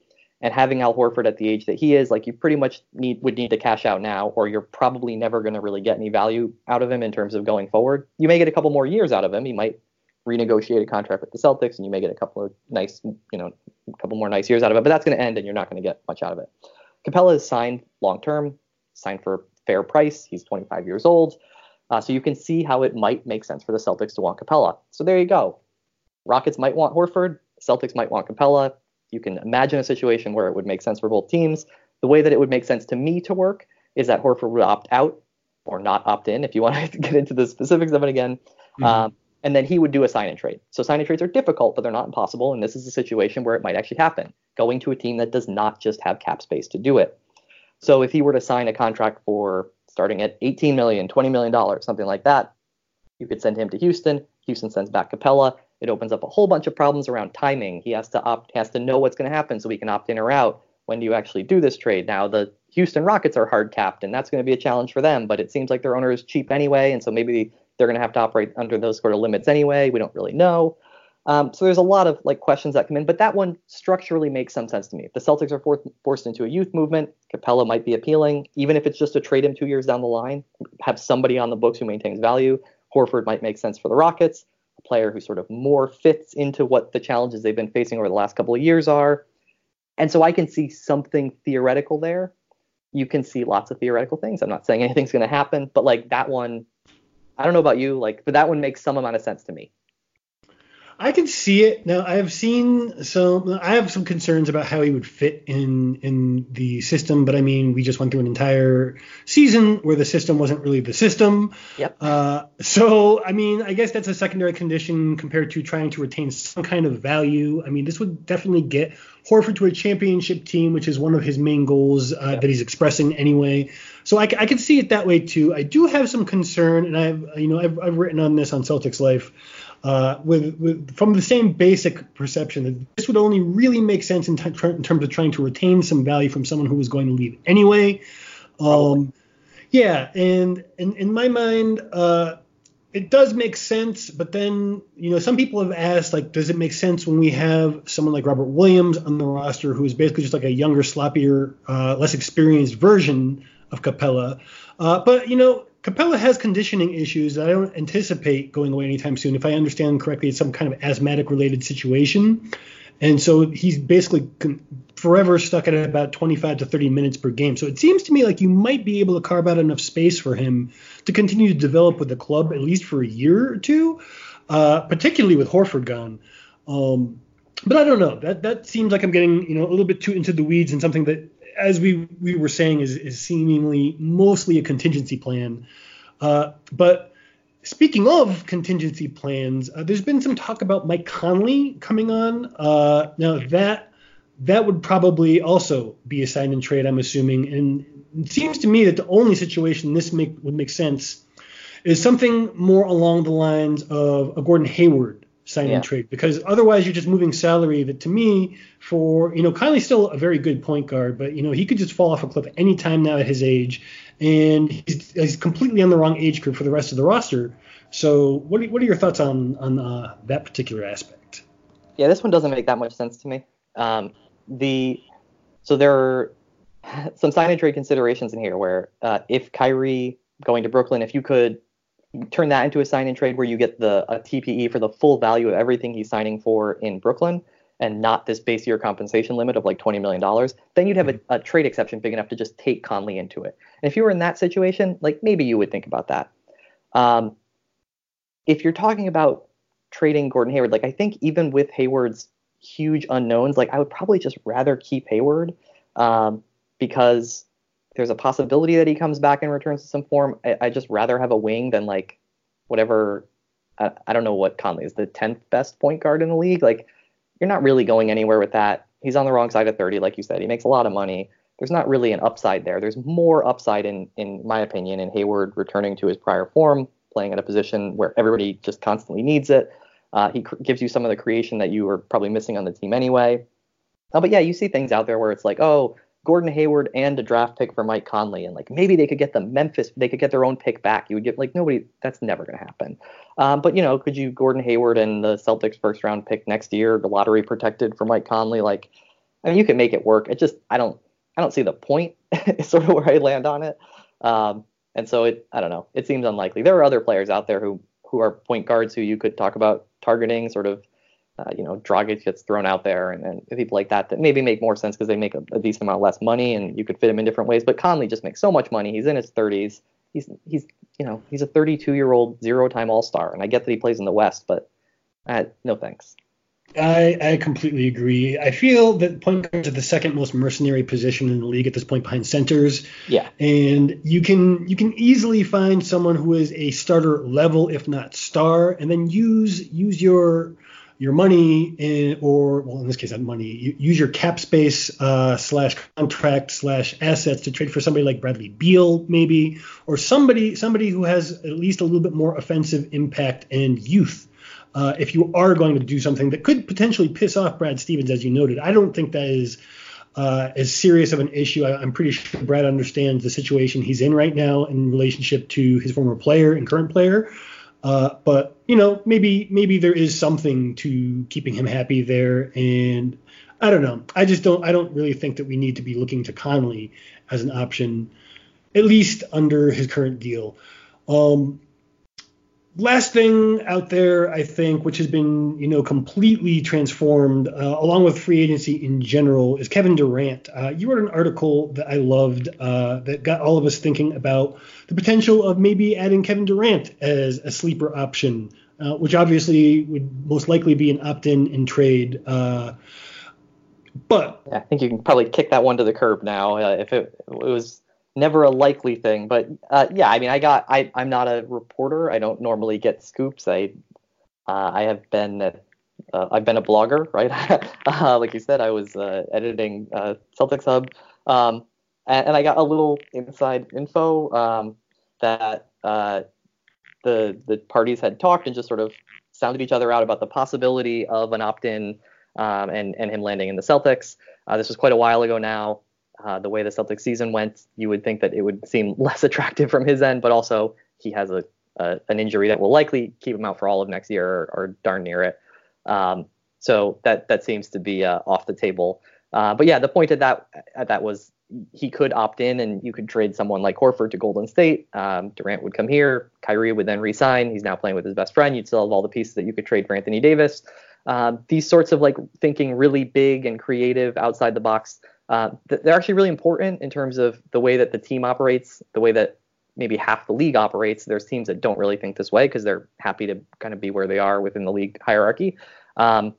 And having Al Horford at the age that he is, like you pretty much need would need to cash out now, or you're probably never going to really get any value out of him in terms of going forward. You may get a couple more years out of him. He might renegotiate a contract with the Celtics, and you may get a couple of nice, you know, a couple more nice years out of it. But that's going to end, and you're not going to get much out of it. Capela is signed long term, signed for a fair price. He's 25 years old. Uh, so you can see how it might make sense for the Celtics to want Capela. So there you go. Rockets might want Horford. Celtics might want Capela you can imagine a situation where it would make sense for both teams. The way that it would make sense to me to work is that Horford would opt out or not opt in, if you want to get into the specifics of it again. Mm-hmm. Um, and then he would do a sign and trade. So sign and trades are difficult, but they're not impossible. And this is a situation where it might actually happen, going to a team that does not just have cap space to do it. So if he were to sign a contract for starting at 18 million, 20 million dollars, something like that, you could send him to Houston. Houston sends back Capela. It opens up a whole bunch of problems around timing. He has to opt, has to know what's going to happen so he can opt in or out. When do you actually do this trade? Now the Houston Rockets are hard capped, and that's going to be a challenge for them. But it seems like their owner is cheap anyway, and so maybe they're going to have to operate under those sort of limits anyway. We don't really know. Um, so there's a lot of like questions that come in, but that one structurally makes some sense to me. If the Celtics are for- forced into a youth movement, Capela might be appealing, even if it's just to trade him two years down the line, have somebody on the books who maintains value. Horford might make sense for the Rockets player who sort of more fits into what the challenges they've been facing over the last couple of years are. And so I can see something theoretical there. You can see lots of theoretical things. I'm not saying anything's going to happen, but like that one, I don't know about you, like, but that one makes some amount of sense to me. I can see it now. I have seen some. I have some concerns about how he would fit in in the system, but I mean, we just went through an entire season where the system wasn't really the system. Yep. Uh, so I mean, I guess that's a secondary condition compared to trying to retain some kind of value. I mean, this would definitely get Horford to a championship team, which is one of his main goals uh, yep. that he's expressing anyway. So I, I can see it that way too. I do have some concern, and I've you know I've, I've written on this on Celtics Life uh, with, with, from the same basic perception that this would only really make sense in, t- in, terms of trying to retain some value from someone who was going to leave anyway. Um, yeah, and, in my mind, uh, it does make sense, but then you know some people have asked like, does it make sense when we have someone like Robert Williams on the roster who is basically just like a younger, sloppier, uh, less experienced version of Capela? Uh, but you know, Capela has conditioning issues that I don't anticipate going away anytime soon. If I understand correctly, it's some kind of asthmatic related situation. And so he's basically forever stuck at about 25 to 30 minutes per game. So it seems to me like you might be able to carve out enough space for him to continue to develop with the club at least for a year or two, uh, particularly with Horford gone. Um, but I don't know. That that seems like I'm getting you know a little bit too into the weeds and something that as we we were saying, is is seemingly mostly a contingency plan. Uh, but speaking of contingency plans, uh, there's been some talk about Mike Conley coming on. Uh, now that that would probably also be a sign and trade, I'm assuming. And it seems to me that the only situation this make, would make sense is something more along the lines of a Gordon Hayward sign yeah. and trade. Because otherwise you're just moving salary that to me for you know Conley's still a very good point guard but you know he could just fall off a cliff any time now at his age and he's, he's completely on the wrong age group for the rest of the roster. So what are, what are your thoughts on on uh, that particular aspect? Yeah this one doesn't make that much sense to me. Um, the so there are some sign and trade considerations in here where uh, if Kyrie going to Brooklyn if you could turn that into a sign and trade where you get the a TPE for the full value of everything he's signing for in Brooklyn and not this base year compensation limit of like $20 million, then you'd have a, a, trade exception big enough to just take Conley into it. And if you were in that situation, like maybe you would think about that. Um, if you're talking about trading Gordon Hayward, like I think even with Hayward's huge unknowns, like I would probably just rather keep Hayward um, because there's a possibility that he comes back and returns to some form. I, I just rather have a wing than like whatever. I, I don't know what Conley is the 10th best point guard in the league. Like you're not really going anywhere with that. He's on the wrong side of 30, like you said. He makes a lot of money. There's not really an upside there. There's more upside in, in my opinion, in Hayward returning to his prior form, playing at a position where everybody just constantly needs it. Uh, he cr- gives you some of the creation that you were probably missing on the team anyway. Uh, but yeah, you see things out there where it's like, oh, Gordon Hayward and a draft pick for Mike Conley, and like maybe they could get the Memphis, they could get their own pick back. You would get like nobody. That's never going to happen. Um, but you know, could you Gordon Hayward and the Celtics first round pick next year, the lottery protected for Mike Conley? Like, I mean, you can make it work. It just I don't I don't see the point. is sort of where I land on it. Um, and so it I don't know. It seems unlikely. There are other players out there who who are point guards who you could talk about targeting, sort of uh, you know, Dragic gets thrown out there, and, and people like that that maybe make more sense because they make a, a, decent amount less money, and you could fit him in different ways. But Conley just makes so much money. He's in his 30s. He's he's you know he's a 32 year old zero time All Star, and I get that he plays in the West, but uh, no thanks. I, I completely agree. I feel that point guards are the second most mercenary position in the league at this point behind centers. Yeah. And you can you can easily find someone who is a starter level, if not star, and then use use your your money in, or well in this case not money you use your cap space uh, slash contract slash assets to trade for somebody like Bradley Beal maybe or somebody somebody who has at least a little bit more offensive impact and youth uh, if you are going to do something that could potentially piss off Brad Stevens as you noted I don't think that is uh, as serious of an issue. I, am pretty sure Brad understands the situation he's in right now in relationship to his former player and current player. Uh, but you know, maybe maybe there is something to keeping him happy there, and I don't know. I just don't. I don't really think that we need to be looking to Conley as an option, at least under his current deal. Um, last thing out there, I think, which has been you know completely transformed, uh, along with free agency in general, is Kevin Durant. Uh, you wrote an article that I loved uh, that got all of us thinking about the potential of maybe adding Kevin Durant as a sleeper option, uh, which obviously would most likely be an opt-in in trade. Uh, but yeah, I think you can probably kick that one to the curb now. Uh, if it, it was never a likely thing. But uh, yeah, I mean, I got I I'm not a reporter. I don't normally get scoops. I uh, I have been uh, I've been a blogger, right? uh, like you said, I was uh, editing uh, Celtics Hub, um, and, and, I got a little inside info um, that the the parties had talked and just sort of sounded each other out about the possibility of an opt-in um, and and him landing in the Celtics. this was quite a while ago now uh, the way the Celtics season went, you would think that it would seem less attractive from his end, but also he has a, a an injury that will likely keep him out for all of next year or, or darn near it. Um, so that that seems to be uh, off the table. Uh, but yeah, the point of that that was he could opt in and you could trade someone like Horford to Golden State. Um, Durant would come here. Kyrie would then resign. He's now playing with his best friend. You'd still have all the pieces that you could trade for Anthony Davis. Um, these sorts of like thinking really big and creative outside the box uh, they're actually really important in terms of the way that the team operates, the way that maybe half the league operates. There's teams that don't really think this way because they're happy to kind of be where they are within the league hierarchy. Um,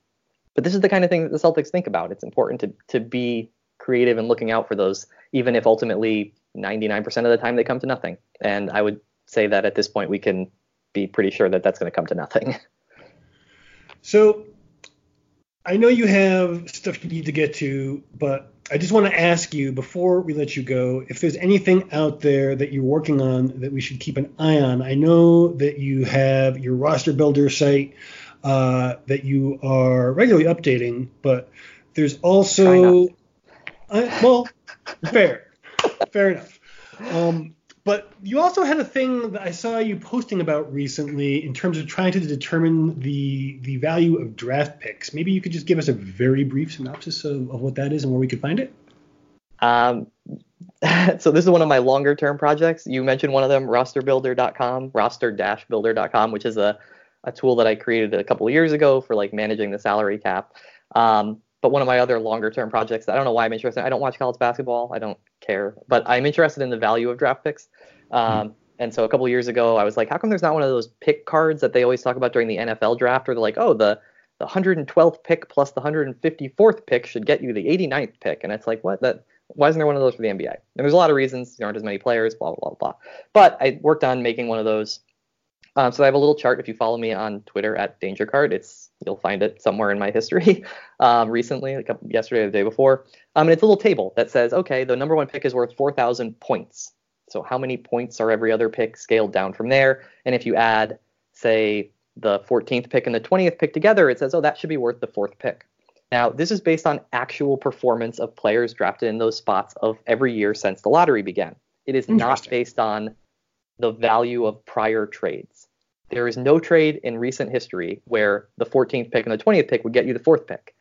but this is the kind of thing that the Celtics think about. It's important to to be creative and looking out for those, even if ultimately 99% of the time they come to nothing. And I would say that at this point we can be pretty sure that that's going to come to nothing. So I know you have stuff you need to get to, but I just want to ask you before we let you go if there's anything out there that you're working on that we should keep an eye on. I know that you have your roster builder site uh, that you are regularly updating, but there's also, I, well, fair, fair enough. Um, but you also had a thing that I saw you posting about recently in terms of trying to determine the the value of draft picks. Maybe you could just give us a very brief synopsis of, of what that is and where we could find it. Um, so this is one of my longer term projects. You mentioned one of them, rosterbuilder.com, roster-builder.com, which is a, a tool that I created a couple of years ago for like managing the salary cap. Um, but one of my other longer term projects, I don't know why I'm interested. I don't watch college basketball. I don't care, but I'm interested in the value of draft picks. Um, and so a couple years ago, I was like, how come there's not one of those pick cards that they always talk about during the NFL draft, where they're like, oh, the the 112th pick plus the 154th pick should get you the 89th pick, and it's like, what? That why isn't there one of those for the NBA? And there's a lot of reasons. There aren't as many players, blah blah blah blah. But I worked on making one of those. Um, so I have a little chart. If you follow me on Twitter at Dangercart, it's You'll find it somewhere in my history um, recently, like yesterday or the day before. Um, and it's a little table that says, okay, the number one pick is worth 4,000 points. So how many points are every other pick scaled down from there? And if you add, say, the 14th pick and the 20th pick together, it says, oh, that should be worth the fourth pick. Now, this is based on actual performance of players drafted in those spots of every year since the lottery began. It is not based on the value of prior trades. There is no trade in recent history where the 14th pick and the 20th pick would get you the fourth pick.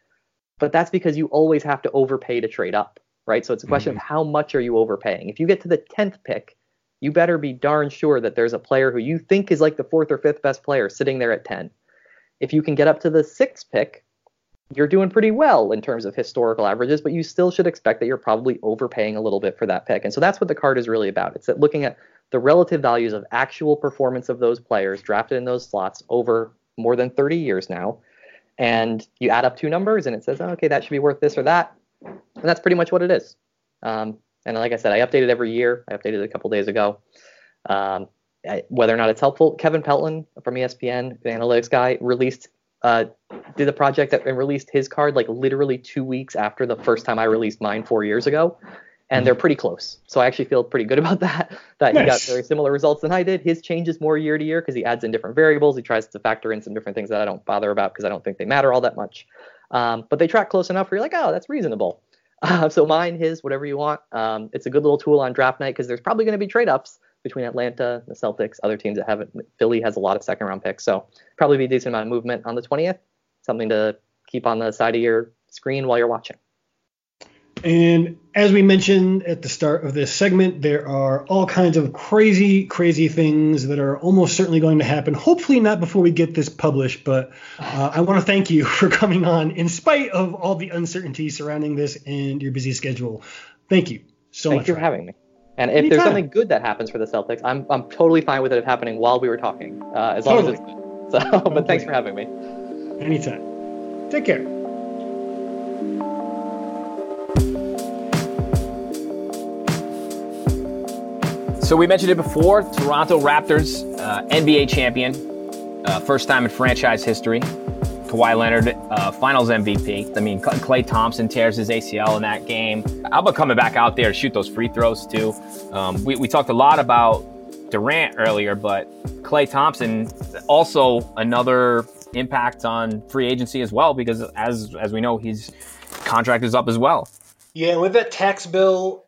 But that's because you always have to overpay to trade up, right? So it's a question mm-hmm. of how much are you overpaying. If you get to the 10th pick, you better be darn sure that there's a player who you think is like the fourth or fifth best player sitting there at 10. If you can get up to the sixth pick, you're doing pretty well in terms of historical averages, but you still should expect that you're probably overpaying a little bit for that pick. And so that's what the card is really about. It's looking at the relative values of actual performance of those players drafted in those slots over more than 30 years now. And you add up two numbers and it says, oh, okay, that should be worth this or that. And that's pretty much what it is. Um, and like I said, I update it every year. I updated it a couple days ago. Um, whether or not it's helpful, Kevin Pelton from ESPN, the analytics guy, released uh, did a project and released his card like literally two weeks after the first time I released mine four years ago, and they're pretty close. So I actually feel pretty good about that. That nice. he got very similar results than I did. His changes more year to year because he adds in different variables. He tries to factor in some different things that I don't bother about because I don't think they matter all that much. Um, but they track close enough where you're like, oh, that's reasonable. Uh, so mine, his, whatever you want. Um, it's a good little tool on draft night because there's probably going to be trade ups between Atlanta, the Celtics, other teams that haven't. Philly has a lot of second round picks, so probably be a decent amount of movement on the 20th. Something to keep on the side of your screen while you're watching. And as we mentioned at the start of this segment, there are all kinds of crazy, crazy things that are almost certainly going to happen. Hopefully, not before we get this published, but uh, I want to thank you for coming on in spite of all the uncertainty surrounding this and your busy schedule. Thank you so Thank much. You for having me. And if Anytime. there's something good that happens for the Celtics, I'm I'm totally fine with it happening while we were talking, uh, as totally. long as it's good. So, but okay. thanks for having me. Anytime. Take care. So we mentioned it before. Toronto Raptors, uh, NBA champion, uh, first time in franchise history. Kawhi Leonard, uh, Finals MVP. I mean, Klay Thompson tears his ACL in that game. Alba coming back out there to shoot those free throws too. Um, we, we talked a lot about Durant earlier, but Klay Thompson also another impact on free agency as well because as as we know, his contract is up as well. Yeah, with that tax bill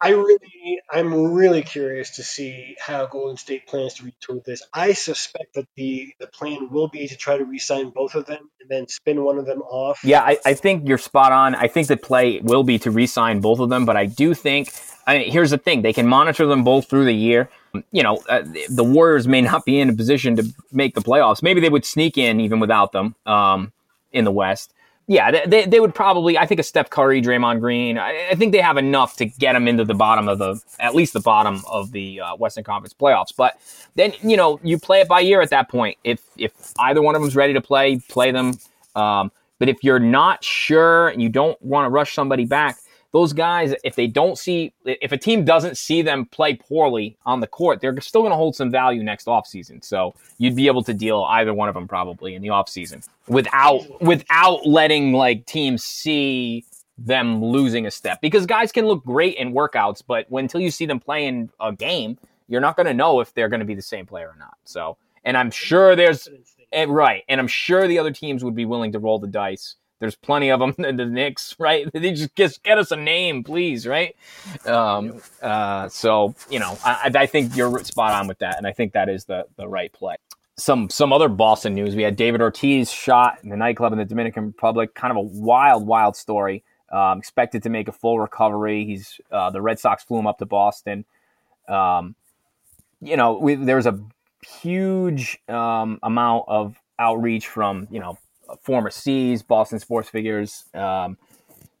I really, I'm really curious to see how Golden State plans to retool this. I suspect that the the plan will be to try to re-sign both of them and then spin one of them off. Yeah, I, I think you're spot on. I think the play will be to re-sign both of them, but I do think. I mean, here's the thing: they can monitor them both through the year. You know, uh, the Warriors may not be in a position to make the playoffs. Maybe they would sneak in even without them um, in the West yeah, they, they would probably. I think a Steph Curry, Draymond Green. I, I, think they have enough to get them into the bottom of the, at least the bottom of the uh, Western Conference playoffs. But then you know you play it by ear at that point. If if either one of them's ready to play, play them. Um, but if you're not sure and you don't want to rush somebody back, those guys, if they don't see, if a team doesn't see them play poorly on the court, they're still going to hold some value next offseason. So you'd be able to deal either one of them probably in the offseason without without letting like teams see them losing a step because guys can look great in workouts, but when, until you see them playing a game, you're not going to know if they're going to be the same player or not. So, and I'm sure there's and, right, and I'm sure the other teams would be willing to roll the dice there's plenty of them in the Knicks, right? They just, just get us a name, please, right? Um, uh, so you know, I, I think you're spot on with that, and I think that is the the right play. Some some other Boston news. We had David Ortiz shot in the nightclub in the Dominican Republic. Kind of a wild, wild story. Um, expected to make a full recovery. He's uh, the Red Sox flew him up to Boston. Um, you know, we, there was a huge um, amount of outreach from you know former C's, Boston sports figures. Um,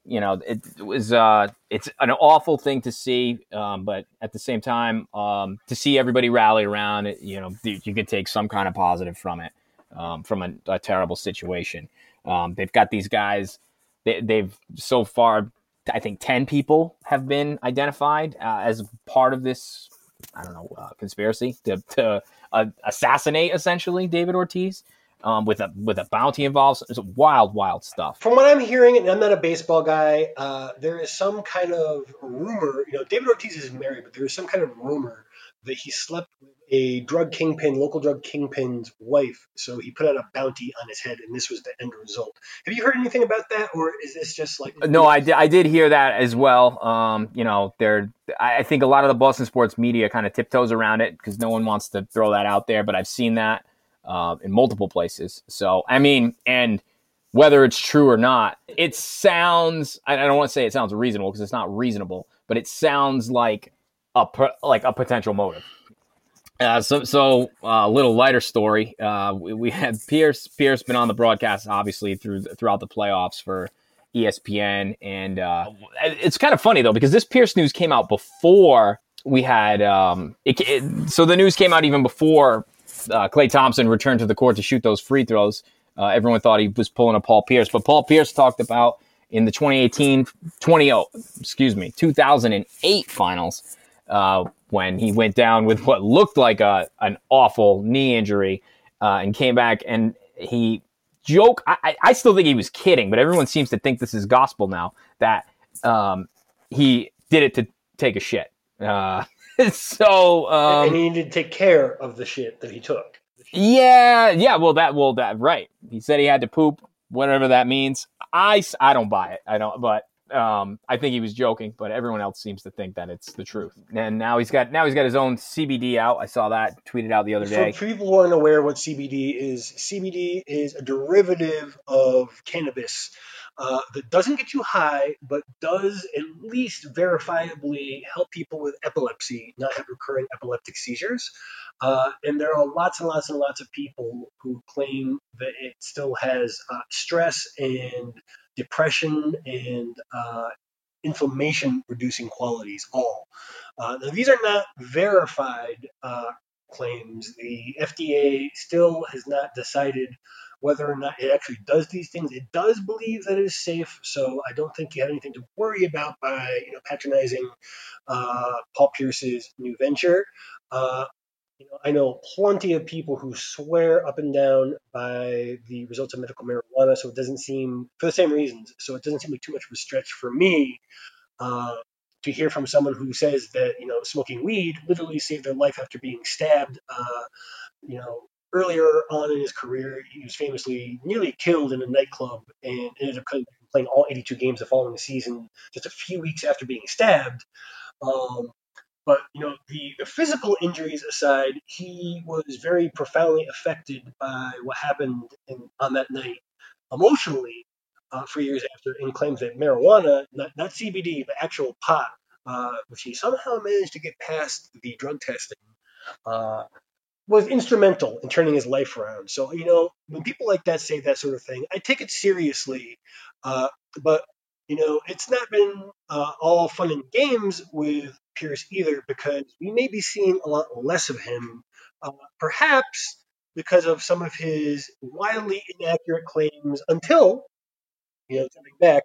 you know, it, was uh, it's an awful thing to see, um, but at the same time, um, to see everybody rally around it, you know, you could take some kind of positive from it, um, from a, a, terrible situation. Um, they've got these guys. They, they've so far, I think, ten people have been identified uh, as part of this. I don't know uh, conspiracy to, to uh, assassinate essentially David Ortiz um, with a with a bounty involved. It's wild, wild stuff. From what I'm hearing, and I'm not a baseball guy, uh, there is some kind of rumor. You know, David Ortiz is married, but there is some kind of rumor that he slept with a drug kingpin, local drug kingpin's wife. So he put out a bounty on his head, and this was the end result. Have you heard anything about that, or is this just like? No, I did, I did hear that as well. Um, you know, there. I think a lot of the Boston sports media kind of tiptoes around it because no one wants to throw that out there. But I've seen that uh, in multiple places. So I mean, and whether it's true or not, it sounds. I don't want to say it sounds reasonable because it's not reasonable, but it sounds like a like a potential motive. Uh, so, so a uh, little lighter story. Uh, we, we, had Pierce. Pierce been on the broadcast, obviously through throughout the playoffs for ESPN, and uh, it's kind of funny though because this Pierce news came out before we had. Um, it, it, so the news came out even before Uh, Thompson returned to the court to shoot those free throws. Uh, everyone thought he was pulling a Paul Pierce, but Paul Pierce talked about in the 2018 20 excuse me 2008 finals uh, when he went down with what looked like a an awful knee injury uh, and came back and he joke. I, I still think he was kidding, but everyone seems to think this is gospel now that um, he did it to take a shit. Uh, so um, and he needed to take care of the shit that he took. Yeah, yeah. Well, that well that right. He said he had to poop, whatever that means. I I don't buy it. I don't, but um, I think he was joking, but everyone else seems to think that it's the truth. And now he's got now he's got his own CBD out. I saw that tweeted out the other day. For people who aren't aware what CBD is, CBD is a derivative of cannabis uh, that doesn't get you high, but does at least verifiably help people with epilepsy not have recurring epileptic seizures. Uh, and there are lots and lots and lots of people who claim that it still has uh, stress and depression and uh, inflammation reducing qualities all. Uh, now, these are not verified claims. The FDA still has not decided whether or not it actually does these things. It does believe that it is safe, so I don't think you have anything to worry about by you know patronizing uh, Paul Pierce's new venture. Uh, you know, I know plenty of people who swear up and down by the results of medical marijuana, so it doesn't seem for the same reasons. So it doesn't seem like too much of a stretch for me uh, to hear from someone who says that you know smoking weed literally saved their life after being stabbed. Uh, you know, earlier on in his career, he was famously nearly killed in a nightclub and ended up playing all 82 games the following season, just a few weeks after being stabbed. Um, but you know, the, the physical injuries aside, he was very profoundly affected by what happened in, on that night emotionally uh, for years after, and claims that marijuana, not, not CBD, but actual pot, uh, which he somehow managed to get past the drug testing, uh, was instrumental in turning his life around. So, you know, when people like that say that sort of thing, I take it seriously. Uh, but, you know, it's not been uh, all fun and games with Pierce either because we may be seeing a lot less of him, uh, perhaps because of some of his wildly inaccurate claims until, you know, coming back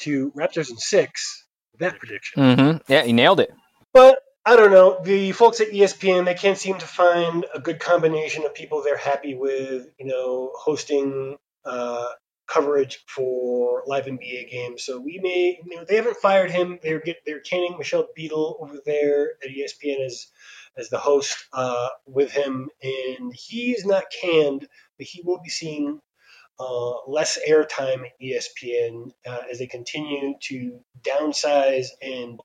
to Raptors in six, that prediction. Mm-hmm. Yeah, he nailed it. But I don't know. The folks at ESPN they can't seem to find a good combination of people they're happy with. You know, hosting uh, coverage for live NBA games. So we may, you know, they haven't fired him. They're get, they're canning Michelle Beadle over there at ESPN as as the host uh, with him, and he's not canned, but he will be seeing uh, less airtime at ESPN uh, as they continue to downsize and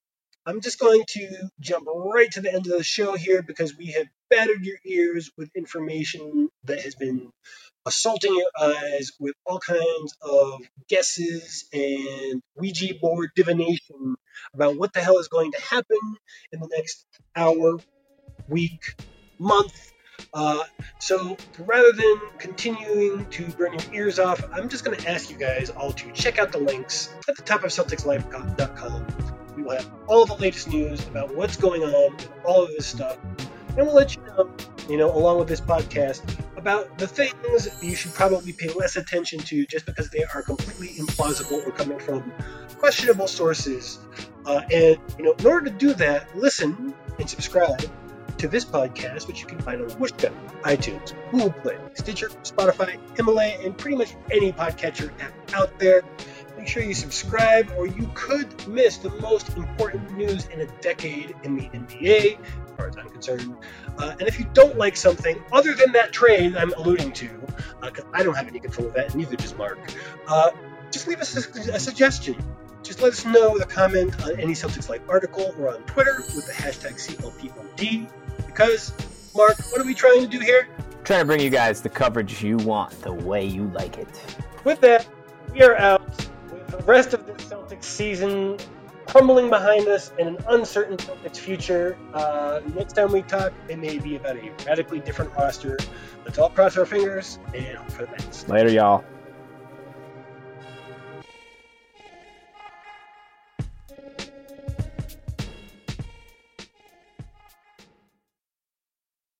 I'm just going to jump right to the end of the show here because we have battered your ears with information that has been assaulting your eyes with all kinds of guesses and Ouija board divination about what the hell is going to happen in the next hour, week, month. Uh, so rather than continuing to burn your ears off, I'm just going to ask you guys all to check out the links at the top of CelticsLife.com we will have all the latest news about what's going on all of this stuff. And we'll let you know, you know, along with this podcast, about the things you should probably pay less attention to just because they are completely implausible or coming from questionable sources. Uh, and, you know, in order to do that, listen and subscribe to this podcast, which you can find on Whooshkaa, iTunes, Google Play, Stitcher, Spotify, Himalaya, and pretty much any podcatcher app out there. Make sure you subscribe, or you could miss the most important news in a decade in the NBA. As far as I'm concerned. Uh, and if you don't like something other than that trade I'm alluding to, because I don't have any control of that, and neither does Mark, uh, just leave us a, a suggestion. Just let us know with a comment on any Celtics Life article or on Twitter with the hashtag CLPOD. Because, Mark, what are we trying to do here? Trying to bring you guys the coverage you want, the way you like it. With that, we are out with the rest of the Celtics season crumbling behind us and an uncertain Celtics future. Uh, next time we talk, it may be about a radically different roster. Let's all cross our fingers and hope for the best. Later, y'all.